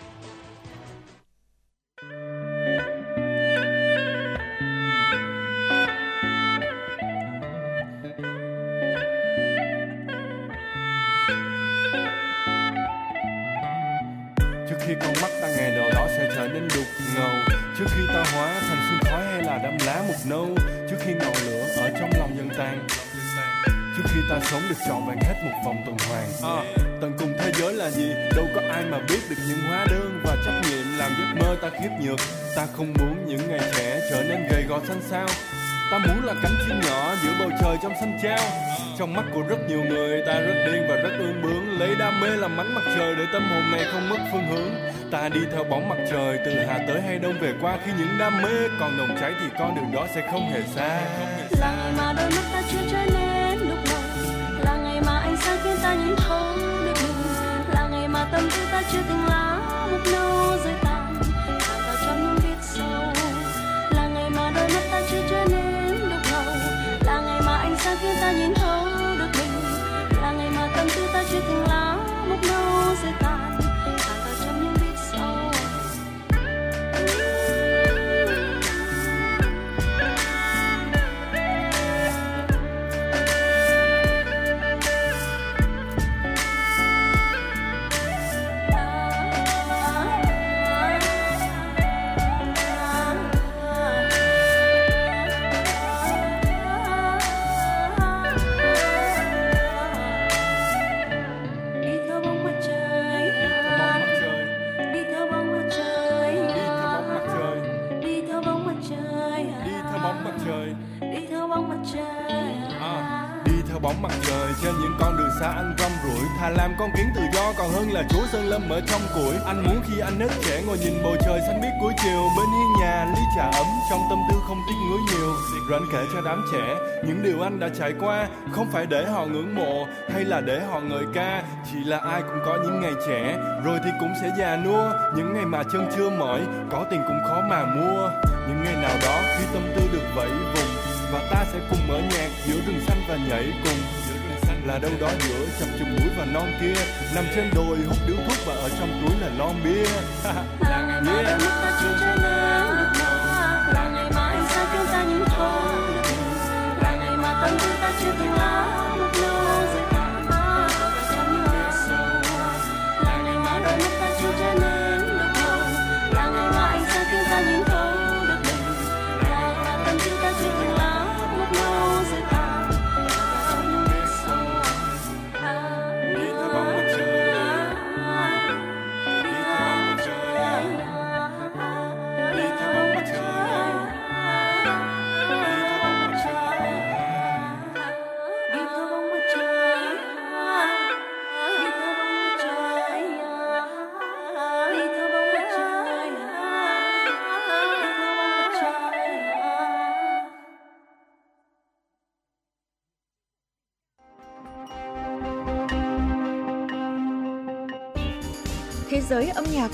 Khi con mắt ta ngày nào đó sẽ trở nên đục ngầu. Trước khi ta hóa thành sương khói hay là đám lá mục nâu trước khi ngọn lửa ở trong lòng dần tan trước khi ta sống được trọn vẹn hết một vòng tuần hoàn. À, tận cùng thế giới là gì? Đâu có ai mà biết được những hóa đơn và trách nhiệm làm giấc mơ ta khiếp nhược. Ta không muốn những ngày trẻ trở nên gầy gò xanh xao ta muốn là cánh chim nhỏ giữa bầu trời trong xanh trao trong mắt của rất nhiều người, ta rất điên và rất ương bướng. Lấy đam mê làm ánh mặt trời để tâm hồn này không mất phương hướng. Ta đi theo bóng mặt trời, từ hà tới hay đông về qua. Khi những đam mê còn nồng cháy thì con đường đó sẽ không hề xa. Là ngày mà đôi mắt ta chưa trở nên lúc đầu là ngày mà ánh sáng khiến ta nhìn thấu được đường là ngày mà tâm tư ta chưa từng lá goodbye. Củi. Anh muốn khi anh nết trẻ ngồi nhìn bầu trời xanh biếc cuối chiều. Bên hiên nhà, ly trà ấm, trong tâm tư không tiếc nuối nhiều. Rồi anh kể cho đám trẻ, những điều anh đã trải qua. Không phải để họ ngưỡng mộ, hay là để họ ngợi ca. Chỉ là ai cũng có những ngày trẻ, rồi thì cũng sẽ già nua. Những ngày mà chân chưa mỏi, có tiền cũng khó mà mua. Những ngày nào đó, khi tâm tư được vẫy vùng, và ta sẽ cùng mở nhạc, giữa rừng xanh và nhảy cùng là đâu đó giữa chập chừng núi và non kia. Nằm trên đồi hút điếu thuốc và ở trong túi là lon bia. Là ngày mà đôi mắt ta chưa trở nên được là ngày mai sẽ sáng khiến ta nhìn thấu là ngày mà tâm tư ta chưa từng lá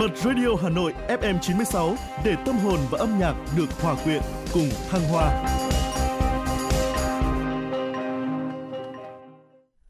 Bật Radio Hà Nội FM 96 để tâm hồn và âm nhạc được hòa quyện cùng thăng hoa.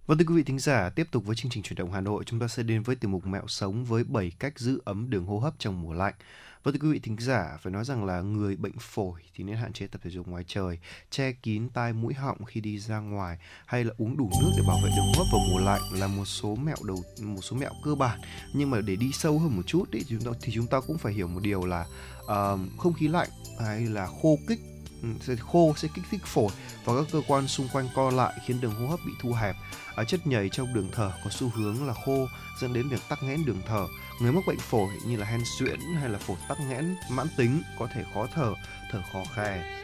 Vâng thưa quý vị thính giả, tiếp tục với chương trình chuyển động Hà Nội, chúng ta sẽ đến với tiểu mục mẹo sống với 7 cách giữ ấm đường hô hấp trong mùa lạnh. Vâng thưa quý vị thính giả, phải nói rằng là người bệnh phổi thì nên hạn chế tập thể dục ngoài trời, che kín tai mũi họng khi đi ra ngoài hay là uống đủ nước để bảo vệ đường hô hấp vào mùa lạnh là một số mẹo đầu một số mẹo cơ bản. Nhưng mà để đi sâu hơn một chút ý, thì chúng ta thì chúng ta cũng phải hiểu một điều là uh, không khí lạnh hay là khô kích Ừ, sẽ khô sẽ kích thích phổi và các cơ quan xung quanh co lại khiến đường hô hấp bị thu hẹp. Ở chất nhầy trong đường thở có xu hướng là khô dẫn đến việc tắc nghẽn đường thở. Người mắc bệnh phổi như là hen suyễn hay là phổi tắc nghẽn mãn tính có thể khó thở thở khó khè.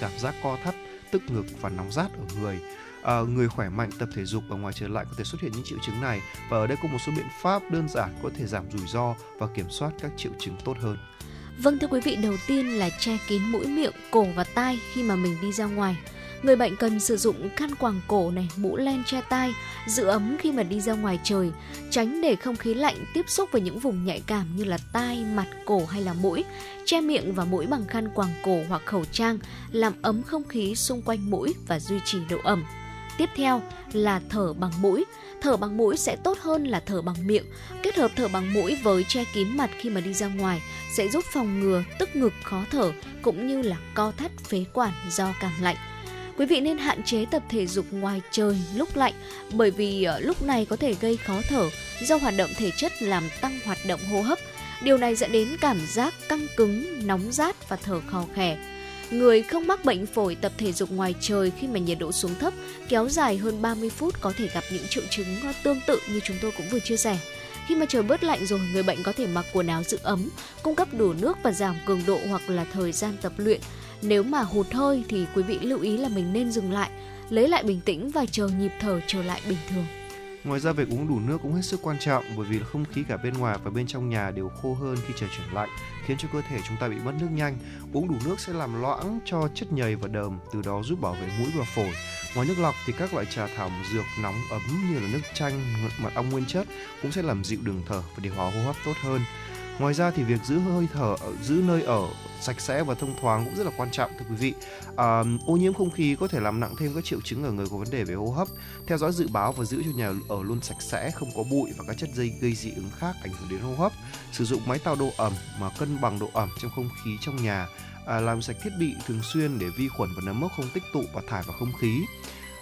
Cảm giác co thắt tức ngực và nóng rát ở người. À, người khỏe mạnh tập thể dục ở ngoài trời lạnh có thể xuất hiện những triệu chứng này. Và ở đây có một số biện pháp đơn giản có thể giảm rủi ro và kiểm soát các triệu chứng tốt hơn. Vâng thưa quý vị, đầu tiên là che kín mũi miệng, cổ và tai khi mà mình đi ra ngoài. Người bệnh cần sử dụng khăn quàng cổ này, mũ len che tai, giữ ấm khi mà đi ra ngoài trời, tránh để không khí lạnh tiếp xúc với những vùng nhạy cảm như là tai, mặt, cổ hay là mũi. Che miệng và mũi bằng khăn quàng cổ hoặc khẩu trang, làm ấm không khí xung quanh mũi và duy trì độ ẩm. Tiếp theo là thở bằng mũi. Thở bằng mũi sẽ tốt hơn là thở bằng miệng. Kết hợp thở bằng mũi với che kín mặt khi mà đi ra ngoài sẽ giúp phòng ngừa tức ngực khó thở cũng như là co thắt phế quản do cảm lạnh. Quý vị nên hạn chế tập thể dục ngoài trời lúc lạnh bởi vì ờ, lúc này có thể gây khó thở do hoạt động thể chất làm tăng hoạt động hô hấp. Điều này dẫn đến cảm giác căng cứng, nóng rát và thở khò khè. Người không mắc bệnh phổi tập thể dục ngoài trời khi mà nhiệt độ xuống thấp kéo dài hơn 30 phút có thể gặp những triệu chứng ờ, tương tự như chúng tôi cũng vừa chia sẻ. Khi mà trời bớt lạnh rồi, người bệnh có thể mặc quần áo giữ ấm, cung cấp đủ nước và giảm cường độ hoặc là thời gian tập luyện. Nếu mà hụt hơi thì quý vị lưu ý là mình nên dừng lại, lấy lại bình tĩnh và chờ nhịp thở trở lại bình thường. Ngoài ra việc uống đủ nước cũng hết sức quan trọng bởi vì không khí cả bên ngoài và bên trong nhà đều khô hơn khi trời chuyển lạnh, khiến cho cơ thể chúng ta bị mất nước nhanh. Uống đủ nước sẽ làm loãng cho chất nhầy và đờm, từ đó giúp bảo vệ mũi và phổi. Ngoài nước lọc thì các loại trà thảo dược nóng ấm như là nước chanh, mật ong nguyên chất cũng sẽ làm dịu đường thở và điều hòa hô hấp tốt hơn. Ngoài ra thì việc giữ hơi thở, giữ nơi ở sạch sẽ và thông thoáng cũng rất là quan trọng thưa quý vị. À, ô nhiễm không khí có thể làm nặng thêm các triệu chứng ở người có vấn đề về hô hấp. Theo dõi dự báo và giữ cho nhà ở luôn sạch sẽ, không có bụi và các chất dây gây dị ứng khác ảnh hưởng đến hô hấp. Sử dụng máy tạo độ ẩm mà cân bằng độ ẩm trong không khí trong nhà. À, làm sạch thiết bị thường xuyên để vi khuẩn và nấm mốc không tích tụ và thải vào không khí.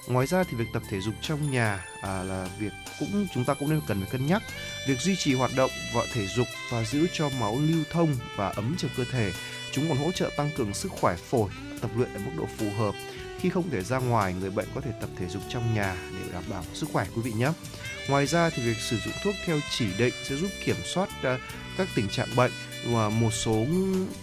Ngoài ra thì việc tập thể dục trong nhà à, là việc cũng chúng ta cũng nên cần phải cân nhắc việc duy trì hoạt động và thể dục và giữ cho máu lưu thông và ấm cho cơ thể. Chúng còn hỗ trợ tăng cường sức khỏe phổi, tập luyện ở mức độ phù hợp. Khi không thể ra ngoài, người bệnh có thể tập thể dục trong nhà để đảm bảo sức khỏe quý vị nhé. Ngoài ra thì việc sử dụng thuốc theo chỉ định sẽ giúp kiểm soát à, các tình trạng bệnh và một số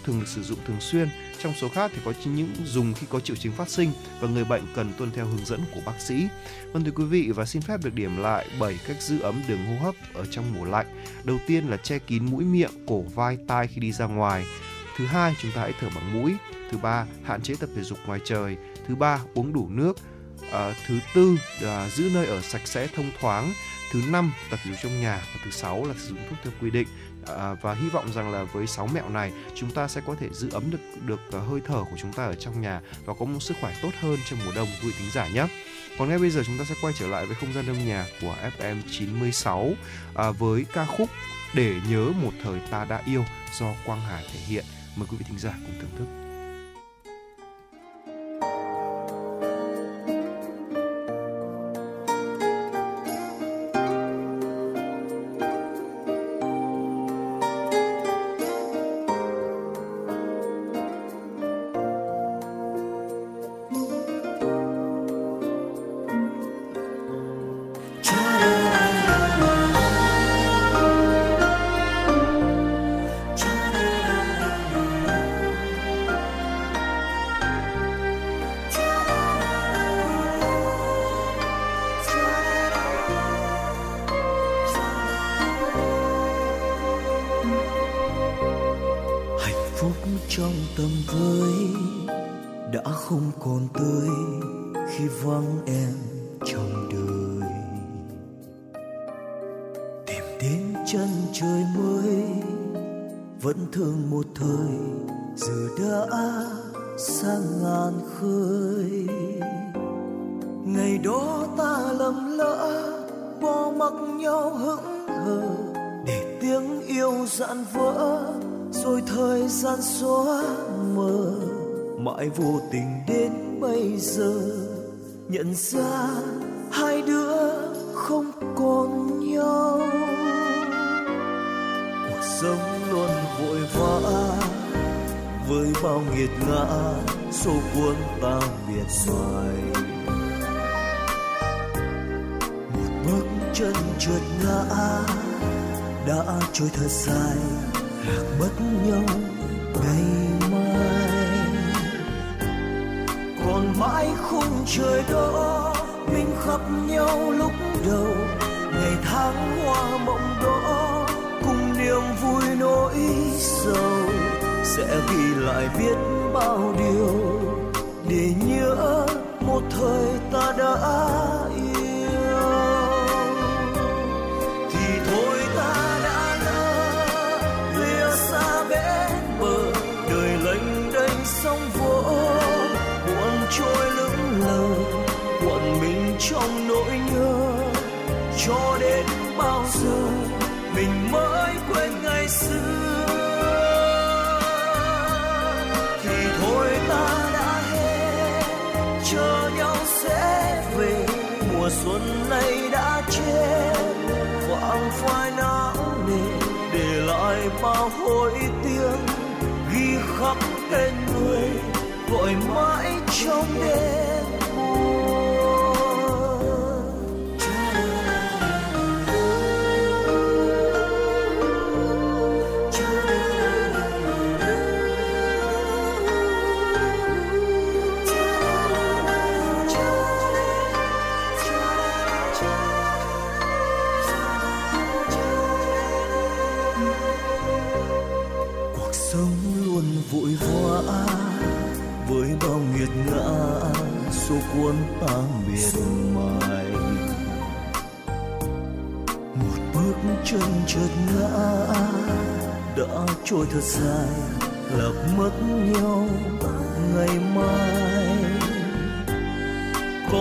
thường được sử dụng thường xuyên trong số khác thì có những dùng khi có triệu chứng phát sinh và người bệnh cần tuân theo hướng dẫn của bác sĩ. Vâng thưa quý vị và xin phép được điểm lại 7 cách giữ ấm đường hô hấp ở trong mùa lạnh. Đầu tiên là che kín mũi miệng, cổ, vai, tai khi đi ra ngoài. Thứ hai, chúng ta hãy thở bằng mũi. Thứ ba, hạn chế tập thể dục ngoài trời. Thứ ba, uống đủ nước. À, thứ tư là giữ nơi ở sạch sẽ thông thoáng. Thứ năm, tập thể dục trong nhà và thứ sáu là sử dụng thuốc theo quy định à, và hy vọng rằng là với 6 mẹo này chúng ta sẽ có thể giữ ấm được được uh, hơi thở của chúng ta ở trong nhà và có một sức khỏe tốt hơn trong mùa đông quý thính giả nhé. Còn ngay bây giờ chúng ta sẽ quay trở lại với không gian âm nhạc của FM 96 à, với ca khúc Để nhớ một thời ta đã yêu do Quang Hải thể hiện. Mời quý vị thính giả cùng thưởng thức.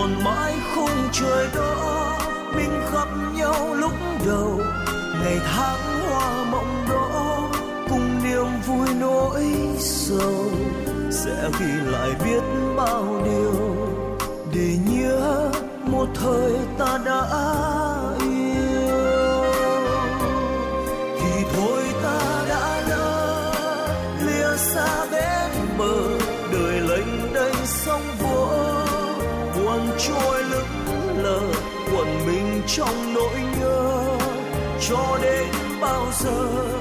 Còn mãi khung trời đó mình gặp nhau lúc đầu, ngày tháng hoa mộng đó cùng niềm vui nỗi sầu, sẽ ghi lại biết bao điều. Để nhớ một thời ta đã trong nỗi nhớ cho đến bao giờ.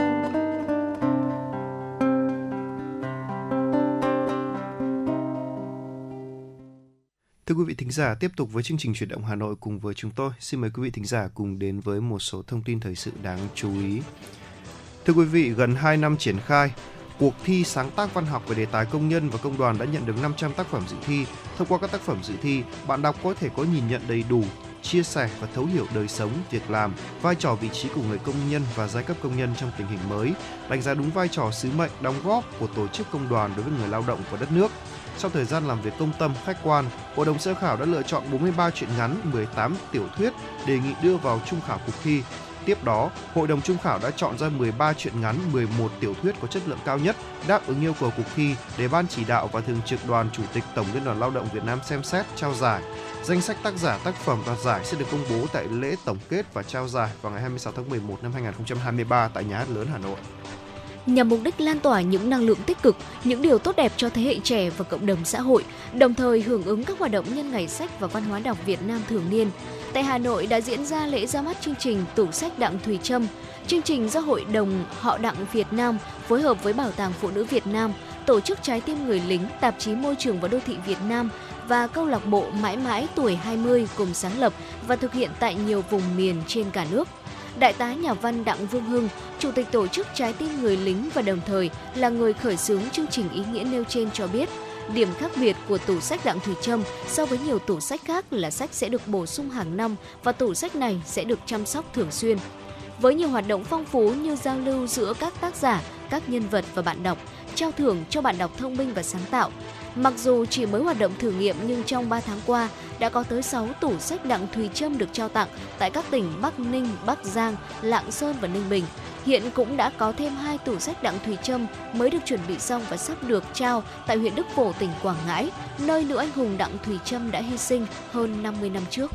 Thưa quý vị thính giả, tiếp tục với chương trình chuyển động Hà Nội cùng với chúng tôi. Xin mời quý vị thính giả cùng đến với một số thông tin thời sự đáng chú ý. Thưa quý vị, gần 2 năm triển khai, cuộc thi sáng tác văn học về đề tài công nhân và công đoàn đã nhận được 500 tác phẩm dự thi. Thông qua các tác phẩm dự thi, bạn đọc có thể có nhìn nhận đầy đủ, chia sẻ và thấu hiểu đời sống, việc làm, vai trò vị trí của người công nhân và giai cấp công nhân trong tình hình mới, đánh giá đúng vai trò sứ mệnh đóng góp của tổ chức công đoàn đối với người lao động của đất nước. Sau thời gian làm việc công tâm, khách quan, Hội đồng sơ khảo đã lựa chọn 43 truyện ngắn, 18 tiểu thuyết đề nghị đưa vào trung khảo cuộc thi. Tiếp đó, Hội đồng trung khảo đã chọn ra 13 truyện ngắn, 11 tiểu thuyết có chất lượng cao nhất đáp ứng yêu cầu cuộc thi để Ban chỉ đạo và Thường trực Đoàn Chủ tịch Tổng Liên đoàn Lao động Việt Nam xem xét trao giải. Danh sách tác giả tác phẩm đoạt giải sẽ được công bố tại lễ tổng kết và trao giải vào ngày 26 tháng 11 năm 2023 tại Nhà hát lớn Hà Nội nhằm mục đích lan tỏa những năng lượng tích cực, những điều tốt đẹp cho thế hệ trẻ và cộng đồng xã hội, đồng thời hưởng ứng các hoạt động nhân ngày sách và văn hóa đọc Việt Nam thường niên. Tại Hà Nội đã diễn ra lễ ra mắt chương trình Tủ sách Đặng Thùy Trâm. Chương trình do Hội đồng Họ Đặng Việt Nam phối hợp với Bảo tàng Phụ nữ Việt Nam, Tổ chức Trái tim người lính, Tạp chí Môi trường và Đô thị Việt Nam và câu lạc bộ Mãi mãi tuổi 20 cùng sáng lập và thực hiện tại nhiều vùng miền trên cả nước. Đại tá nhà văn Đặng Vương Hưng, Chủ tịch tổ chức Trái tim người lính và đồng thời là người khởi xướng chương trình ý nghĩa nêu trên cho biết, Điểm khác biệt của tủ sách Đặng Thùy Trâm so với nhiều tủ sách khác là sách sẽ được bổ sung hàng năm và tủ sách này sẽ được chăm sóc thường xuyên. Với nhiều hoạt động phong phú như giao lưu giữa các tác giả, các nhân vật và bạn đọc, trao thưởng cho bạn đọc thông minh và sáng tạo. Mặc dù chỉ mới hoạt động thử nghiệm nhưng trong 3 tháng qua đã có tới 6 tủ sách Đặng Thùy Trâm được trao tặng tại các tỉnh Bắc Ninh, Bắc Giang, Lạng Sơn và Ninh Bình. Hiện cũng đã có thêm hai tủ sách Đặng Thùy Trâm mới được chuẩn bị xong và sắp được trao tại huyện Đức Phổ, tỉnh Quảng Ngãi, nơi nữ anh hùng Đặng Thùy Trâm đã hy sinh hơn 50 năm trước.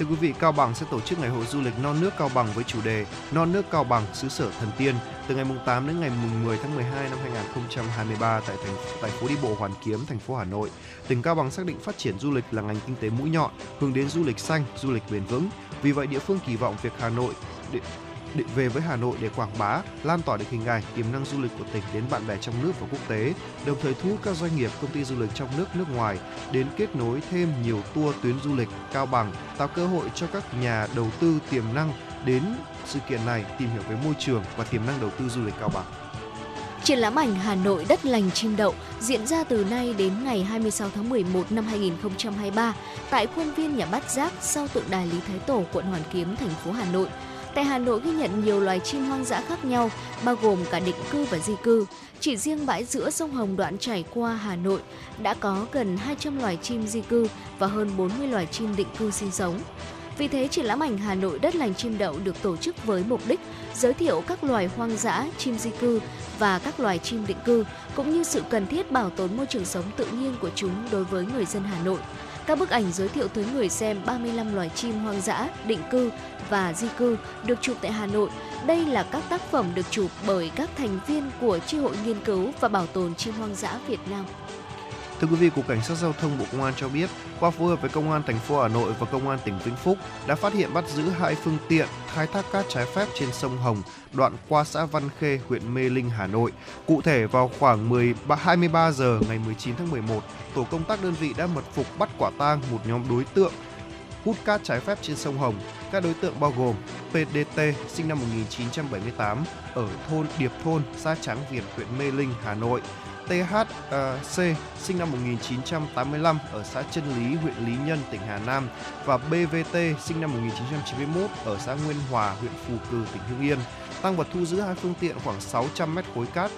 Thưa quý vị, Cao Bằng sẽ tổ chức ngày hội du lịch non nước Cao Bằng với chủ đề Non nước Cao Bằng xứ sở thần tiên từ ngày mùng 8 đến ngày mùng 10 tháng 12 năm 2023 tại thành tại phố đi bộ Hoàn Kiếm, thành phố Hà Nội. Tỉnh Cao Bằng xác định phát triển du lịch là ngành kinh tế mũi nhọn, hướng đến du lịch xanh, du lịch bền vững. Vì vậy, địa phương kỳ vọng việc Hà Nội để, về với Hà Nội để quảng bá, lan tỏa được hình ảnh, tiềm năng du lịch của tỉnh đến bạn bè trong nước và quốc tế, đồng thời thu hút các doanh nghiệp, công ty du lịch trong nước, nước ngoài đến kết nối thêm nhiều tour tuyến du lịch Cao Bằng, tạo cơ hội cho các nhà đầu tư tiềm năng đến sự kiện này tìm hiểu về môi trường và tiềm năng đầu tư du lịch Cao Bằng. Triển lãm ảnh Hà Nội đất lành chim đậu diễn ra từ nay đến ngày 26 tháng 11 năm 2023 tại khuôn viên nhà Bát Giác sau tượng đài Lý Thái Tổ, quận Hoàn Kiếm, thành phố Hà Nội. Tại Hà Nội ghi nhận nhiều loài chim hoang dã khác nhau, bao gồm cả định cư và di cư. Chỉ riêng bãi giữa sông Hồng đoạn chảy qua Hà Nội đã có gần 200 loài chim di cư và hơn 40 loài chim định cư sinh sống. Vì thế, triển lãm ảnh Hà Nội đất lành chim đậu được tổ chức với mục đích giới thiệu các loài hoang dã, chim di cư và các loài chim định cư, cũng như sự cần thiết bảo tồn môi trường sống tự nhiên của chúng đối với người dân Hà Nội. Các bức ảnh giới thiệu tới người xem 35 loài chim hoang dã, định cư và di cư được chụp tại Hà Nội. Đây là các tác phẩm được chụp bởi các thành viên của Chi hội nghiên cứu và bảo tồn chim hoang dã Việt Nam. Thưa quý vị, Cục Cảnh sát Giao thông Bộ Công an cho biết, qua phối hợp với Công an thành phố Hà Nội và Công an tỉnh Vĩnh Phúc đã phát hiện bắt giữ hai phương tiện khai thác cát trái phép trên sông Hồng, đoạn qua xã Văn Khê, huyện Mê Linh, Hà Nội. Cụ thể vào khoảng 10 23 giờ ngày 19 tháng 11, tổ công tác đơn vị đã mật phục bắt quả tang một nhóm đối tượng hút cát trái phép trên sông Hồng. Các đối tượng bao gồm PDT sinh năm 1978 ở thôn Điệp Thôn, xã Tráng Việt, huyện Mê Linh, Hà Nội. THC sinh năm 1985 ở xã Trân Lý, huyện Lý Nhân, tỉnh Hà Nam và BVT sinh năm 1991 ở xã Nguyên Hòa, huyện Phù Cử, tỉnh Hưng Yên. Tăng vật thu giữ hai phương tiện khoảng 600 mét khối cát.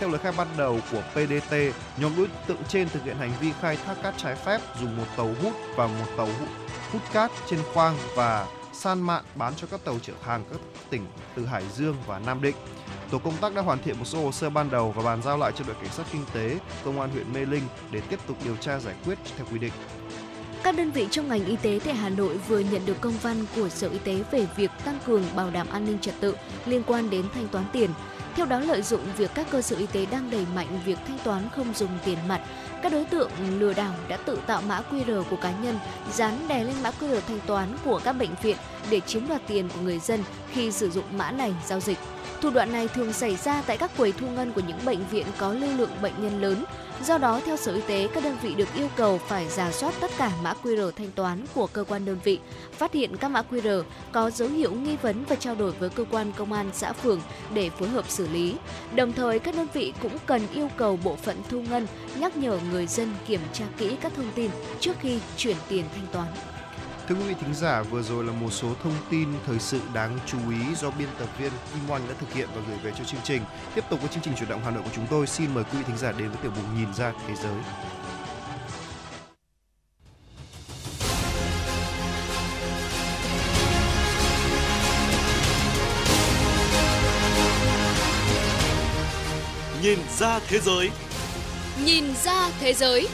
Theo lời khai ban đầu của PDT, nhóm đối tượng trên thực hiện hành vi khai thác cát trái phép dùng một tàu hút và một tàu hút, hút cát trên khoang và san mạn bán cho các tàu chở hàng các tỉnh từ Hải Dương và Nam Định. Tổ công tác đã hoàn thiện một số hồ sơ ban đầu và bàn giao lại cho đội cảnh sát kinh tế, công an huyện Mê Linh để tiếp tục điều tra giải quyết theo quy định. Các đơn vị trong ngành y tế tại Hà Nội vừa nhận được công văn của Sở Y tế về việc tăng cường bảo đảm an ninh trật tự liên quan đến thanh toán tiền. Theo đó, lợi dụng việc các cơ sở y tế đang đẩy mạnh việc thanh toán không dùng tiền mặt, các đối tượng lừa đảo đã tự tạo mã QR của cá nhân, dán đè lên mã QR thanh toán của các bệnh viện để chiếm đoạt tiền của người dân khi sử dụng mã này giao dịch. Thủ đoạn này thường xảy ra tại các quầy thu ngân của những bệnh viện có lưu lượng bệnh nhân lớn. Do đó, theo Sở Y tế, các đơn vị được yêu cầu phải giả soát tất cả mã QR thanh toán của cơ quan đơn vị, phát hiện các mã QR có dấu hiệu nghi vấn và trao đổi với cơ quan công an xã phường để phối hợp xử lý. Đồng thời, các đơn vị cũng cần yêu cầu bộ phận thu ngân nhắc nhở người dân kiểm tra kỹ các thông tin trước khi chuyển tiền thanh toán. Thưa quý vị thính giả, vừa rồi là một số thông tin thời sự đáng chú ý do biên tập viên Kim Oanh đã thực hiện và gửi về cho chương trình. Tiếp tục với chương trình chuyển động Hà Nội của chúng tôi, xin mời quý vị thính giả đến với tiểu mục nhìn ra thế giới. Nhìn ra thế giới. Nhìn ra thế giới.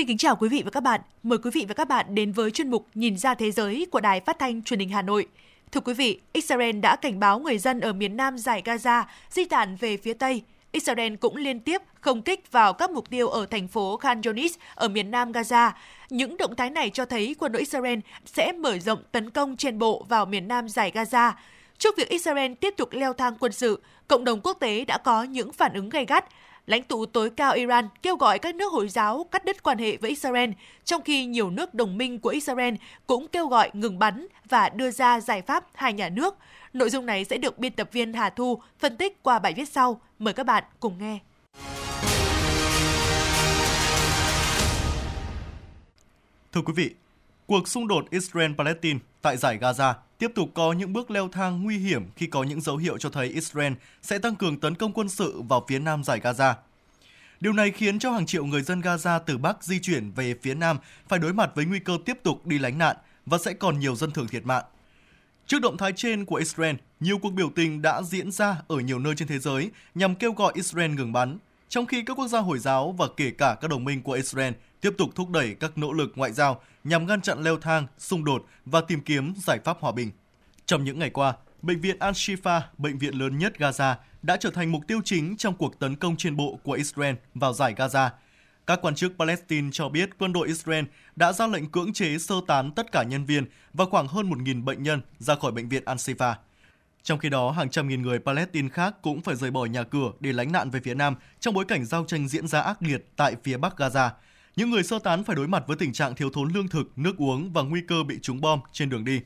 Xin kính chào quý vị và các bạn. Mời quý vị và các bạn đến với chuyên mục Nhìn ra thế giới của Đài Phát thanh Truyền hình Hà Nội. Thưa quý vị, Israel đã cảnh báo người dân ở miền Nam giải Gaza di tản về phía Tây. Israel cũng liên tiếp không kích vào các mục tiêu ở thành phố Khan Yunis ở miền Nam Gaza. Những động thái này cho thấy quân đội Israel sẽ mở rộng tấn công trên bộ vào miền Nam giải Gaza. Trước việc Israel tiếp tục leo thang quân sự, cộng đồng quốc tế đã có những phản ứng gay gắt. Lãnh tụ tối cao Iran kêu gọi các nước Hồi giáo cắt đứt quan hệ với Israel, trong khi nhiều nước đồng minh của Israel cũng kêu gọi ngừng bắn và đưa ra giải pháp hai nhà nước. Nội dung này sẽ được biên tập viên Hà Thu phân tích qua bài viết sau. Mời các bạn cùng nghe. Thưa quý vị, cuộc xung đột Israel-Palestine tại giải Gaza tiếp tục có những bước leo thang nguy hiểm khi có những dấu hiệu cho thấy Israel sẽ tăng cường tấn công quân sự vào phía nam giải Gaza. Điều này khiến cho hàng triệu người dân Gaza từ Bắc di chuyển về phía Nam phải đối mặt với nguy cơ tiếp tục đi lánh nạn và sẽ còn nhiều dân thường thiệt mạng. Trước động thái trên của Israel, nhiều cuộc biểu tình đã diễn ra ở nhiều nơi trên thế giới nhằm kêu gọi Israel ngừng bắn, trong khi các quốc gia Hồi giáo và kể cả các đồng minh của Israel tiếp tục thúc đẩy các nỗ lực ngoại giao nhằm ngăn chặn leo thang, xung đột và tìm kiếm giải pháp hòa bình. Trong những ngày qua, Bệnh viện Al-Shifa, bệnh viện lớn nhất Gaza, đã trở thành mục tiêu chính trong cuộc tấn công trên bộ của Israel vào giải Gaza. Các quan chức Palestine cho biết quân đội Israel đã ra lệnh cưỡng chế sơ tán tất cả nhân viên và khoảng hơn 1.000 bệnh nhân ra khỏi bệnh viện Al-Shifa. Trong khi đó, hàng trăm nghìn người Palestine khác cũng phải rời bỏ nhà cửa để lánh nạn về phía Nam trong bối cảnh giao tranh diễn ra ác liệt tại phía Bắc Gaza. Những người sơ tán phải đối mặt với tình trạng thiếu thốn lương thực, nước uống và nguy cơ bị trúng bom trên đường đi.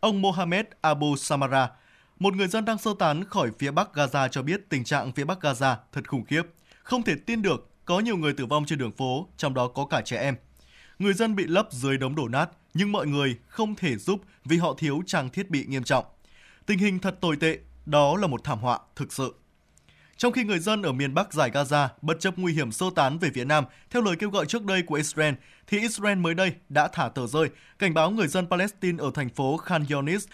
Ông Mohamed Abu Samara, một người dân đang sơ tán khỏi phía Bắc Gaza cho biết tình trạng phía Bắc Gaza thật khủng khiếp. Không thể tin được, có nhiều người tử vong trên đường phố, trong đó có cả trẻ em. Người dân bị lấp dưới đống đổ nát, nhưng mọi người không thể giúp vì họ thiếu trang thiết bị nghiêm trọng. Tình hình thật tồi tệ, đó là một thảm họa thực sự. Trong khi người dân ở miền Bắc giải Gaza bất chấp nguy hiểm sơ tán về phía Nam theo lời kêu gọi trước đây của Israel, thì Israel mới đây đã thả tờ rơi cảnh báo người dân Palestine ở thành phố Khan Yunis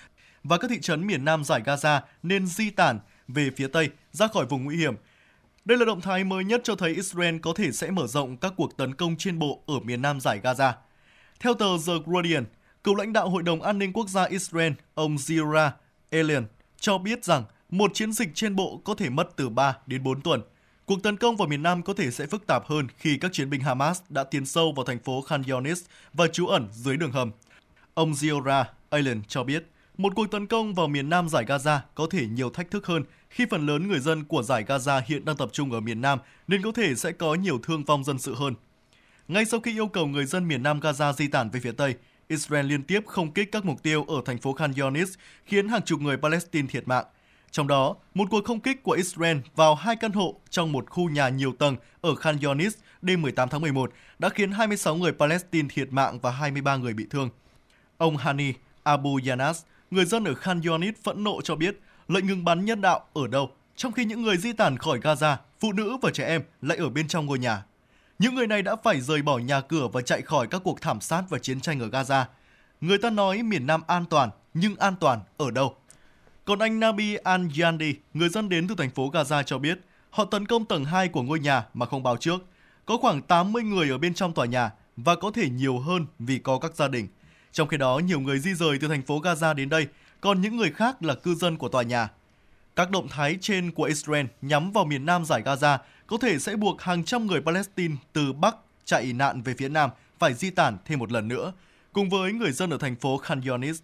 và các thị trấn miền Nam giải Gaza nên di tản về phía Tây ra khỏi vùng nguy hiểm. Đây là động thái mới nhất cho thấy Israel có thể sẽ mở rộng các cuộc tấn công trên bộ ở miền Nam giải Gaza. Theo tờ The Guardian, cựu lãnh đạo Hội đồng An ninh Quốc gia Israel, ông Zira Alien cho biết rằng một chiến dịch trên bộ có thể mất từ 3 đến 4 tuần. Cuộc tấn công vào miền Nam có thể sẽ phức tạp hơn khi các chiến binh Hamas đã tiến sâu vào thành phố Khan Yunis và trú ẩn dưới đường hầm. Ông Ziora Allen cho biết, một cuộc tấn công vào miền Nam giải Gaza có thể nhiều thách thức hơn khi phần lớn người dân của giải Gaza hiện đang tập trung ở miền Nam nên có thể sẽ có nhiều thương vong dân sự hơn. Ngay sau khi yêu cầu người dân miền Nam Gaza di tản về phía Tây, Israel liên tiếp không kích các mục tiêu ở thành phố Khan Yunis khiến hàng chục người Palestine thiệt mạng. Trong đó, một cuộc không kích của Israel vào hai căn hộ trong một khu nhà nhiều tầng ở Khan Yunis đêm 18 tháng 11 đã khiến 26 người Palestine thiệt mạng và 23 người bị thương. Ông Hani Abu Yanas, người dân ở Khan Yunis phẫn nộ cho biết lệnh ngừng bắn nhân đạo ở đâu, trong khi những người di tản khỏi Gaza, phụ nữ và trẻ em lại ở bên trong ngôi nhà. Những người này đã phải rời bỏ nhà cửa và chạy khỏi các cuộc thảm sát và chiến tranh ở Gaza. Người ta nói miền Nam an toàn, nhưng an toàn ở đâu? Còn anh Nabi Al-Yandi, người dân đến từ thành phố Gaza cho biết, họ tấn công tầng 2 của ngôi nhà mà không báo trước. Có khoảng 80 người ở bên trong tòa nhà và có thể nhiều hơn vì có các gia đình. Trong khi đó, nhiều người di rời từ thành phố Gaza đến đây, còn những người khác là cư dân của tòa nhà. Các động thái trên của Israel nhắm vào miền nam giải Gaza có thể sẽ buộc hàng trăm người Palestine từ Bắc chạy nạn về phía Nam phải di tản thêm một lần nữa, cùng với người dân ở thành phố Khan Yunis.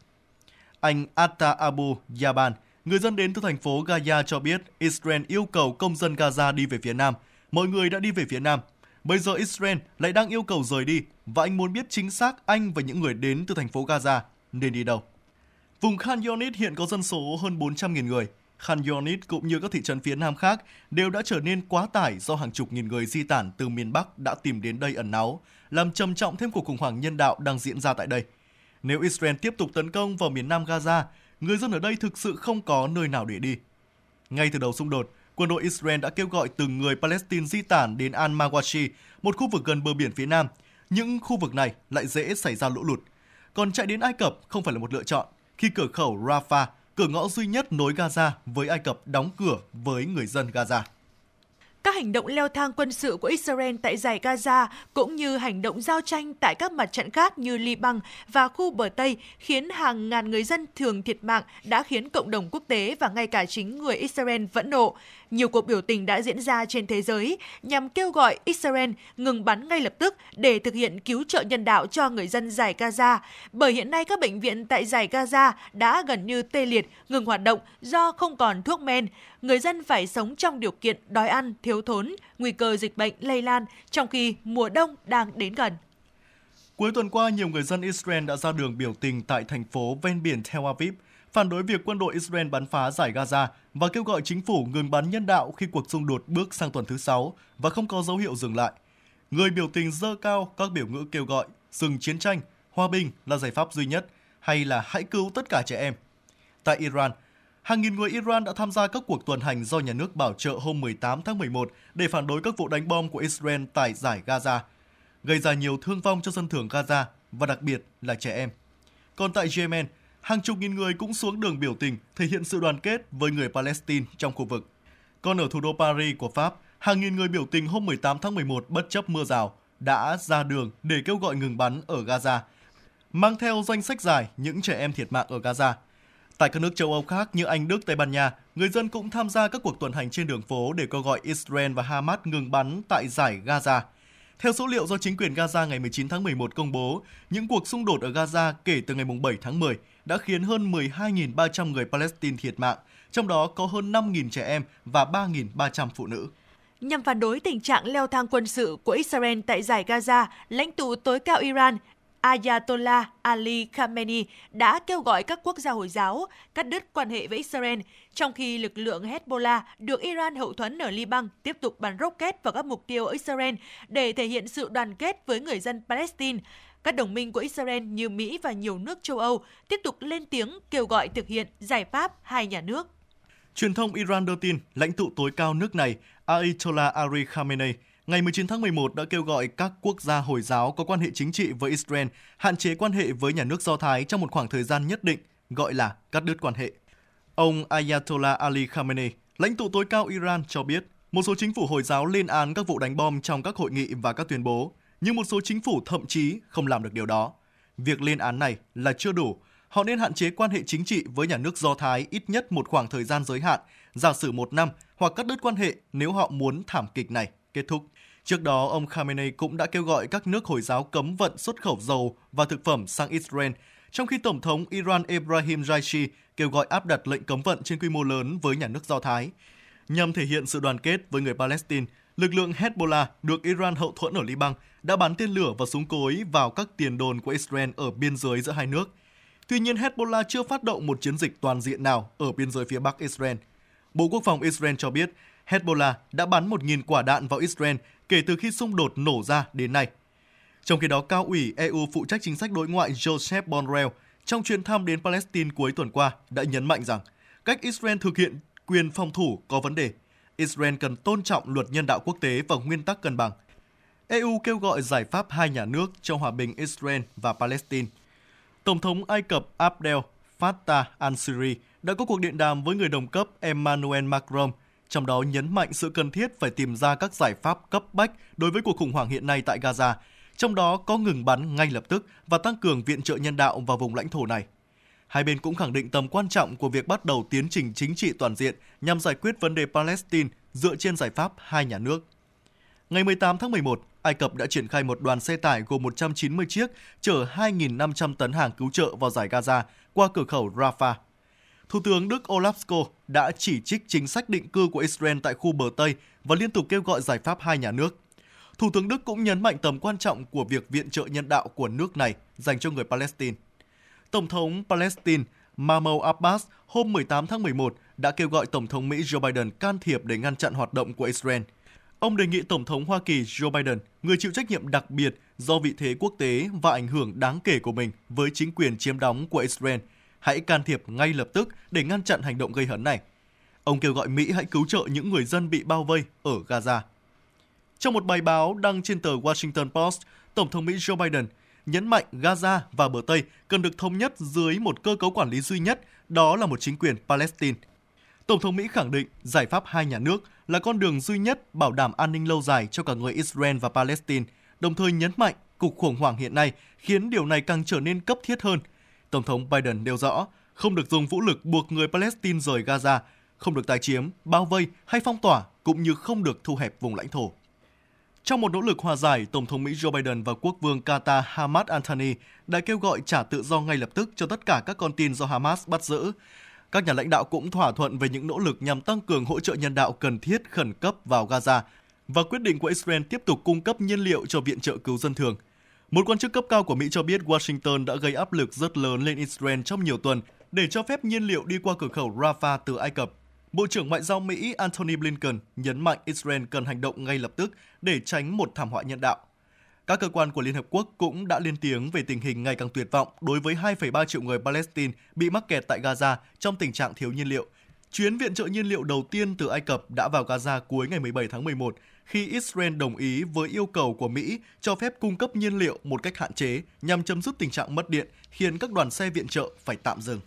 Anh Atta Abu Yaban, người dân đến từ thành phố Gaza cho biết Israel yêu cầu công dân Gaza đi về phía Nam. Mọi người đã đi về phía Nam. Bây giờ Israel lại đang yêu cầu rời đi và anh muốn biết chính xác anh và những người đến từ thành phố Gaza nên đi đâu. Vùng Khan Yunis hiện có dân số hơn 400.000 người. Khan Yunis cũng như các thị trấn phía Nam khác đều đã trở nên quá tải do hàng chục nghìn người di tản từ miền Bắc đã tìm đến đây ẩn náu, làm trầm trọng thêm cuộc khủng hoảng nhân đạo đang diễn ra tại đây. Nếu Israel tiếp tục tấn công vào miền Nam Gaza, người dân ở đây thực sự không có nơi nào để đi. Ngay từ đầu xung đột, quân đội Israel đã kêu gọi từng người Palestine di tản đến Al-Mawashi, một khu vực gần bờ biển phía Nam. Những khu vực này lại dễ xảy ra lũ lụt. Còn chạy đến Ai Cập không phải là một lựa chọn, khi cửa khẩu Rafah, cửa ngõ duy nhất nối Gaza với Ai Cập đóng cửa với người dân Gaza. Các hành động leo thang quân sự của Israel tại giải Gaza cũng như hành động giao tranh tại các mặt trận khác như Liban và khu bờ Tây khiến hàng ngàn người dân thường thiệt mạng đã khiến cộng đồng quốc tế và ngay cả chính người Israel vẫn nộ. Nhiều cuộc biểu tình đã diễn ra trên thế giới nhằm kêu gọi Israel ngừng bắn ngay lập tức để thực hiện cứu trợ nhân đạo cho người dân giải Gaza, bởi hiện nay các bệnh viện tại giải Gaza đã gần như tê liệt, ngừng hoạt động do không còn thuốc men. Người dân phải sống trong điều kiện đói ăn, thiếu thốn, nguy cơ dịch bệnh lây lan trong khi mùa đông đang đến gần. Cuối tuần qua, nhiều người dân Israel đã ra đường biểu tình tại thành phố ven biển Tel Aviv, phản đối việc quân đội Israel bắn phá giải Gaza và kêu gọi chính phủ ngừng bắn nhân đạo khi cuộc xung đột bước sang tuần thứ sáu và không có dấu hiệu dừng lại. Người biểu tình dơ cao các biểu ngữ kêu gọi dừng chiến tranh, hòa bình là giải pháp duy nhất hay là hãy cứu tất cả trẻ em. Tại Iran, hàng nghìn người Iran đã tham gia các cuộc tuần hành do nhà nước bảo trợ hôm 18 tháng 11 để phản đối các vụ đánh bom của Israel tại giải Gaza, gây ra nhiều thương vong cho dân thường Gaza và đặc biệt là trẻ em. Còn tại Yemen, hàng chục nghìn người cũng xuống đường biểu tình thể hiện sự đoàn kết với người Palestine trong khu vực. Còn ở thủ đô Paris của Pháp, hàng nghìn người biểu tình hôm 18 tháng 11 bất chấp mưa rào đã ra đường để kêu gọi ngừng bắn ở Gaza, mang theo danh sách dài những trẻ em thiệt mạng ở Gaza. Tại các nước châu Âu khác như Anh, Đức, Tây Ban Nha, người dân cũng tham gia các cuộc tuần hành trên đường phố để kêu gọi Israel và Hamas ngừng bắn tại giải Gaza. Theo số liệu do chính quyền Gaza ngày 19 tháng 11 công bố, những cuộc xung đột ở Gaza kể từ ngày 7 tháng 10 đã khiến hơn 12.300 người Palestine thiệt mạng, trong đó có hơn 5.000 trẻ em và 3.300 phụ nữ. Nhằm phản đối tình trạng leo thang quân sự của Israel tại giải Gaza, lãnh tụ tối cao Iran Ayatollah Ali Khamenei đã kêu gọi các quốc gia Hồi giáo cắt đứt quan hệ với Israel, trong khi lực lượng Hezbollah được Iran hậu thuẫn ở Liban tiếp tục bắn rocket vào các mục tiêu ở Israel để thể hiện sự đoàn kết với người dân Palestine. Các đồng minh của Israel như Mỹ và nhiều nước châu Âu tiếp tục lên tiếng kêu gọi thực hiện giải pháp hai nhà nước. Truyền thông Iran đưa tin, lãnh tụ tối cao nước này Ayatollah Ali Khamenei ngày 19 tháng 11 đã kêu gọi các quốc gia Hồi giáo có quan hệ chính trị với Israel hạn chế quan hệ với nhà nước Do Thái trong một khoảng thời gian nhất định, gọi là cắt đứt quan hệ. Ông Ayatollah Ali Khamenei, lãnh tụ tối cao Iran cho biết, một số chính phủ Hồi giáo lên án các vụ đánh bom trong các hội nghị và các tuyên bố, nhưng một số chính phủ thậm chí không làm được điều đó. Việc lên án này là chưa đủ. Họ nên hạn chế quan hệ chính trị với nhà nước Do Thái ít nhất một khoảng thời gian giới hạn, giả sử một năm, hoặc cắt đứt quan hệ nếu họ muốn thảm kịch này kết thúc. Trước đó, ông Khamenei cũng đã kêu gọi các nước Hồi giáo cấm vận xuất khẩu dầu và thực phẩm sang Israel, trong khi Tổng thống Iran Ebrahim Raisi kêu gọi áp đặt lệnh cấm vận trên quy mô lớn với nhà nước Do Thái. Nhằm thể hiện sự đoàn kết với người Palestine, lực lượng Hezbollah được Iran hậu thuẫn ở Liban đã bắn tên lửa và súng cối vào các tiền đồn của Israel ở biên giới giữa hai nước. Tuy nhiên, Hezbollah chưa phát động một chiến dịch toàn diện nào ở biên giới phía Bắc Israel. Bộ Quốc phòng Israel cho biết Hezbollah đã bắn 1.000 quả đạn vào Israel kể từ khi xung đột nổ ra đến nay. Trong khi đó, cao ủy EU phụ trách chính sách đối ngoại Joseph Borrell trong chuyến thăm đến Palestine cuối tuần qua đã nhấn mạnh rằng cách Israel thực hiện quyền phòng thủ có vấn đề. Israel cần tôn trọng luật nhân đạo quốc tế và nguyên tắc cân bằng. EU kêu gọi giải pháp hai nhà nước cho hòa bình Israel và Palestine. Tổng thống Ai Cập Abdel Fattah al-Sisi đã có cuộc điện đàm với người đồng cấp Emmanuel Macron trong đó nhấn mạnh sự cần thiết phải tìm ra các giải pháp cấp bách đối với cuộc khủng hoảng hiện nay tại Gaza, trong đó có ngừng bắn ngay lập tức và tăng cường viện trợ nhân đạo vào vùng lãnh thổ này. Hai bên cũng khẳng định tầm quan trọng của việc bắt đầu tiến trình chính trị toàn diện nhằm giải quyết vấn đề Palestine dựa trên giải pháp hai nhà nước. Ngày 18 tháng 11, Ai Cập đã triển khai một đoàn xe tải gồm 190 chiếc chở 2.500 tấn hàng cứu trợ vào giải Gaza qua cửa khẩu Rafah Thủ tướng Đức Olaf Scholz đã chỉ trích chính sách định cư của Israel tại khu bờ Tây và liên tục kêu gọi giải pháp hai nhà nước. Thủ tướng Đức cũng nhấn mạnh tầm quan trọng của việc viện trợ nhân đạo của nước này dành cho người Palestine. Tổng thống Palestine Mahmoud Abbas hôm 18 tháng 11 đã kêu gọi Tổng thống Mỹ Joe Biden can thiệp để ngăn chặn hoạt động của Israel. Ông đề nghị Tổng thống Hoa Kỳ Joe Biden, người chịu trách nhiệm đặc biệt do vị thế quốc tế và ảnh hưởng đáng kể của mình với chính quyền chiếm đóng của Israel, hãy can thiệp ngay lập tức để ngăn chặn hành động gây hấn này. Ông kêu gọi Mỹ hãy cứu trợ những người dân bị bao vây ở Gaza. Trong một bài báo đăng trên tờ Washington Post, Tổng thống Mỹ Joe Biden nhấn mạnh Gaza và bờ Tây cần được thống nhất dưới một cơ cấu quản lý duy nhất, đó là một chính quyền Palestine. Tổng thống Mỹ khẳng định giải pháp hai nhà nước là con đường duy nhất bảo đảm an ninh lâu dài cho cả người Israel và Palestine, đồng thời nhấn mạnh cuộc khủng hoảng hiện nay khiến điều này càng trở nên cấp thiết hơn. Tổng thống Biden nêu rõ không được dùng vũ lực buộc người Palestine rời Gaza, không được tái chiếm, bao vây hay phong tỏa, cũng như không được thu hẹp vùng lãnh thổ. Trong một nỗ lực hòa giải, Tổng thống Mỹ Joe Biden và Quốc vương Qatar Hamad Anthony đã kêu gọi trả tự do ngay lập tức cho tất cả các con tin do Hamas bắt giữ. Các nhà lãnh đạo cũng thỏa thuận về những nỗ lực nhằm tăng cường hỗ trợ nhân đạo cần thiết khẩn cấp vào Gaza và quyết định của Israel tiếp tục cung cấp nhiên liệu cho viện trợ cứu dân thường. Một quan chức cấp cao của Mỹ cho biết Washington đã gây áp lực rất lớn lên Israel trong nhiều tuần để cho phép nhiên liệu đi qua cửa khẩu Rafah từ Ai Cập. Bộ trưởng Ngoại giao Mỹ Antony Blinken nhấn mạnh Israel cần hành động ngay lập tức để tránh một thảm họa nhân đạo. Các cơ quan của Liên Hợp Quốc cũng đã lên tiếng về tình hình ngày càng tuyệt vọng đối với 2,3 triệu người Palestine bị mắc kẹt tại Gaza trong tình trạng thiếu nhiên liệu. Chuyến viện trợ nhiên liệu đầu tiên từ Ai Cập đã vào Gaza cuối ngày 17 tháng 11 khi Israel đồng ý với yêu cầu của Mỹ cho phép cung cấp nhiên liệu một cách hạn chế nhằm chấm dứt tình trạng mất điện, khiến các đoàn xe viện trợ phải tạm dừng.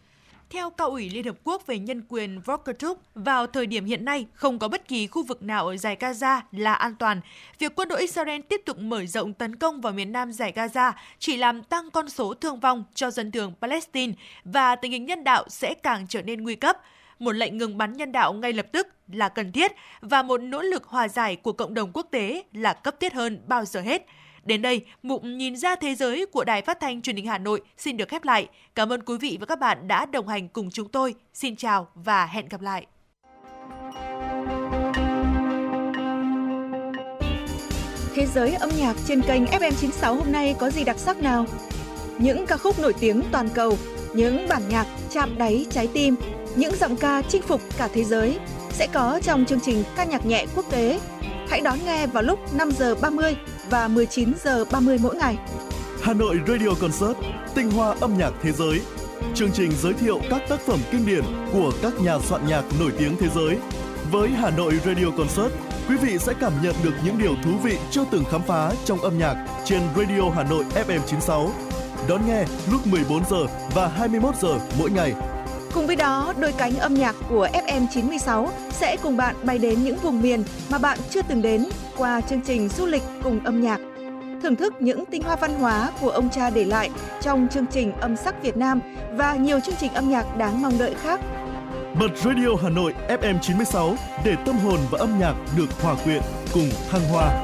Theo Cao ủy Liên Hợp Quốc về Nhân quyền Volker Turk, vào thời điểm hiện nay, không có bất kỳ khu vực nào ở giải Gaza là an toàn. Việc quân đội Israel tiếp tục mở rộng tấn công vào miền nam giải Gaza chỉ làm tăng con số thương vong cho dân thường Palestine và tình hình nhân đạo sẽ càng trở nên nguy cấp. Một lệnh ngừng bắn nhân đạo ngay lập tức là cần thiết và một nỗ lực hòa giải của cộng đồng quốc tế là cấp thiết hơn bao giờ hết. Đến đây, mục nhìn ra thế giới của Đài Phát thanh Truyền hình Hà Nội xin được khép lại. Cảm ơn quý vị và các bạn đã đồng hành cùng chúng tôi. Xin chào và hẹn gặp lại. Thế giới âm nhạc trên kênh FM96 hôm nay có gì đặc sắc nào? Những ca khúc nổi tiếng toàn cầu, những bản nhạc chạm đáy trái tim, những giọng ca chinh phục cả thế giới sẽ có trong chương trình ca nhạc nhẹ quốc tế. Hãy đón nghe vào lúc 5 giờ 30 và 19 giờ 30 mỗi ngày. Hà Nội Radio Concert, tinh hoa âm nhạc thế giới. Chương trình giới thiệu các tác phẩm kinh điển của các nhà soạn nhạc nổi tiếng thế giới. Với Hà Nội Radio Concert, quý vị sẽ cảm nhận được những điều thú vị chưa từng khám phá trong âm nhạc trên Radio Hà Nội FM 96. Đón nghe lúc 14 giờ và 21 giờ mỗi ngày. Cùng với đó, đôi cánh âm nhạc của FM 96 sẽ cùng bạn bay đến những vùng miền mà bạn chưa từng đến qua chương trình du lịch cùng âm nhạc. Thưởng thức những tinh hoa văn hóa của ông cha để lại trong chương trình âm sắc Việt Nam và nhiều chương trình âm nhạc đáng mong đợi khác. Bật Radio Hà Nội FM 96 để tâm hồn và âm nhạc được hòa quyện cùng thăng hoa.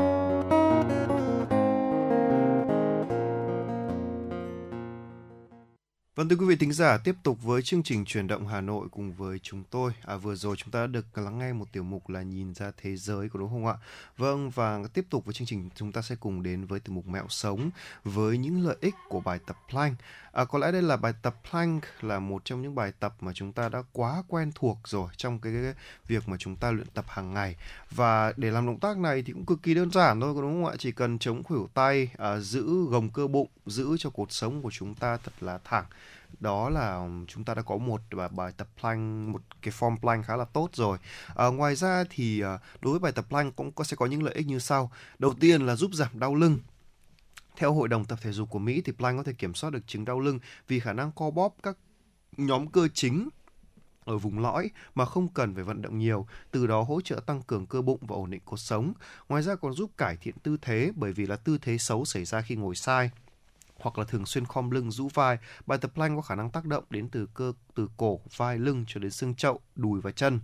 Vâng thưa quý vị thính giả, tiếp tục với chương trình truyền động Hà Nội cùng với chúng tôi. À, vừa rồi chúng ta đã được lắng nghe một tiểu mục là nhìn ra thế giới của đúng không ạ? Vâng và tiếp tục với chương trình chúng ta sẽ cùng đến với tiểu mục mẹo sống với những lợi ích của bài tập plank. À, có lẽ đây là bài tập plank là một trong những bài tập mà chúng ta đã quá quen thuộc rồi trong cái, cái, cái việc mà chúng ta luyện tập hàng ngày và để làm động tác này thì cũng cực kỳ đơn giản thôi đúng không ạ? Chỉ cần chống khuỷu tay, à, giữ gồng cơ bụng, giữ cho cột sống của chúng ta thật là thẳng đó là chúng ta đã có một à, bài tập plank một cái form plank khá là tốt rồi. À, ngoài ra thì à, đối với bài tập plank cũng có sẽ có những lợi ích như sau. Đầu tiên là giúp giảm đau lưng. Theo Hội đồng Tập thể dục của Mỹ thì Plank có thể kiểm soát được chứng đau lưng vì khả năng co bóp các nhóm cơ chính ở vùng lõi mà không cần phải vận động nhiều, từ đó hỗ trợ tăng cường cơ bụng và ổn định cột sống. Ngoài ra còn giúp cải thiện tư thế bởi vì là tư thế xấu xảy ra khi ngồi sai hoặc là thường xuyên khom lưng rũ vai. Bài tập plank có khả năng tác động đến từ cơ từ cổ, vai, lưng cho đến xương chậu, đùi và chân.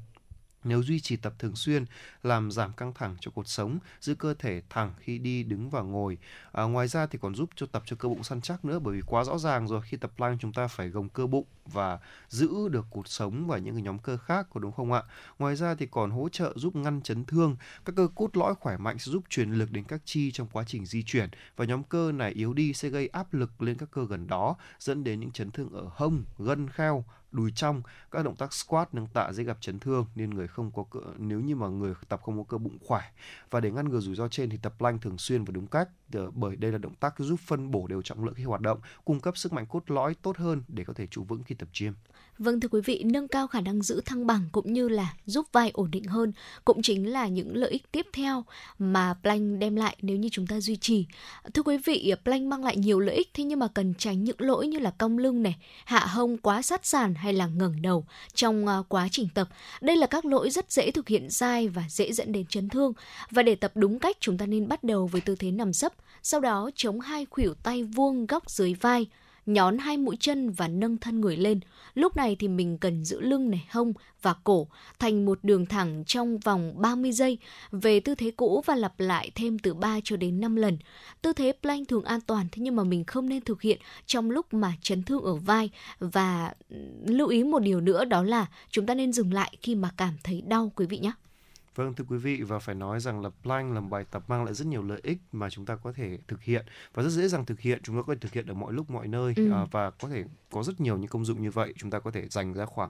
Nếu duy trì tập thường xuyên, làm giảm căng thẳng cho cột sống, giữ cơ thể thẳng khi đi, đứng và ngồi. À, ngoài ra thì còn giúp cho tập cho cơ bụng săn chắc nữa bởi vì quá rõ ràng rồi khi tập plank chúng ta phải gồng cơ bụng và giữ được cột sống và những cái nhóm cơ khác có đúng không ạ? Ngoài ra thì còn hỗ trợ giúp ngăn chấn thương. Các cơ cốt lõi khỏe mạnh sẽ giúp truyền lực đến các chi trong quá trình di chuyển và nhóm cơ này yếu đi sẽ gây áp lực lên các cơ gần đó dẫn đến những chấn thương ở hông, gân kheo, đùi trong các động tác squat nâng tạ dễ gặp chấn thương nên người không có cơ, nếu như mà người tập không có cơ bụng khỏe. Và để ngăn ngừa rủi ro trên thì tập plank thường xuyên và đúng cách ờ, bởi đây là động tác giúp phân bổ đều trọng lượng khi hoạt động cung cấp sức mạnh cốt lõi tốt hơn để có thể trụ vững khi tập gym. Vâng thưa quý vị, nâng cao khả năng giữ thăng bằng cũng như là giúp vai ổn định hơn cũng chính là những lợi ích tiếp theo mà plank đem lại nếu như chúng ta duy trì. Thưa quý vị, plank mang lại nhiều lợi ích thế nhưng mà cần tránh những lỗi như là cong lưng này, hạ hông quá sát sàn hay là ngẩng đầu trong à, quá trình tập. Đây là các lỗi rất dễ thực hiện sai và dễ dẫn đến chấn thương. Và để tập đúng cách chúng ta nên bắt đầu với tư thế nằm sấp, sau đó chống hai khuỷu tay vuông góc dưới vai, nhón hai mũi chân và nâng thân người lên. Lúc này thì mình cần giữ lưng này, hông và cổ thành một đường thẳng trong vòng 30 giây về tư thế cũ và lặp lại thêm từ 3 cho đến 5 lần. Tư thế plank thường an toàn thế nhưng mà mình không nên thực hiện trong lúc mà chấn thương ở vai và ừ, lưu ý một điều nữa đó là chúng ta nên dừng lại khi mà cảm thấy đau quý vị nhé. Vâng thưa quý vị và phải nói rằng là plank là một bài tập mang lại rất nhiều lợi ích mà chúng ta có thể thực hiện và rất dễ dàng thực hiện chúng ta có thể thực hiện ở mọi lúc mọi nơi Ừ. à, và có thể có rất nhiều những công dụng như vậy chúng ta có thể dành ra khoảng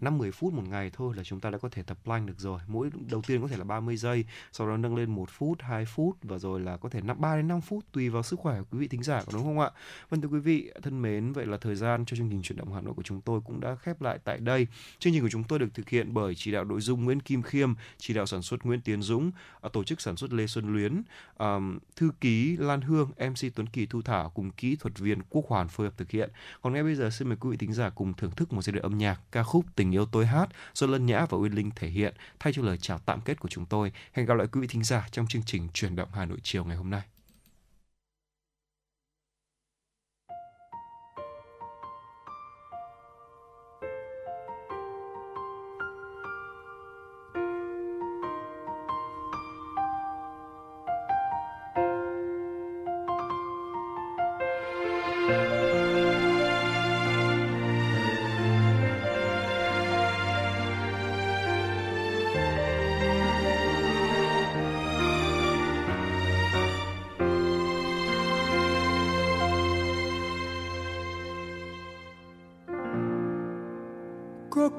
5 10 phút một ngày thôi là chúng ta đã có thể tập plank được rồi. Mỗi đầu tiên có thể là 30 giây, sau đó nâng lên 1 phút, 2 phút và rồi là có thể 5 3 đến 5 phút tùy vào sức khỏe của quý vị thính giả có đúng không ạ? Vâng thưa quý vị thân mến, vậy là thời gian cho chương trình chuyển động Hà Nội của chúng tôi cũng đã khép lại tại đây. Chương trình của chúng tôi được thực hiện bởi chỉ đạo nội dung Nguyễn Kim Khiêm, chỉ đạo sản xuất Nguyễn Tiến Dũng, à, tổ chức sản xuất Lê Xuân Luyến, thư ký Lan Hương, MC Tuấn Kỳ Thu Thảo cùng kỹ thuật viên Quốc Hoàn phối hợp thực hiện. Còn ngay bây giờ xin mời quý vị thính giả cùng thưởng thức một giai đoạn âm nhạc ca khúc Tình yêu tôi hát, do Lân Nhã và Uyên Linh thể hiện, thay cho lời chào tạm kết của chúng tôi. Hẹn gặp lại quý vị thính giả trong chương trình chuyển động Hà Nội chiều ngày hôm nay.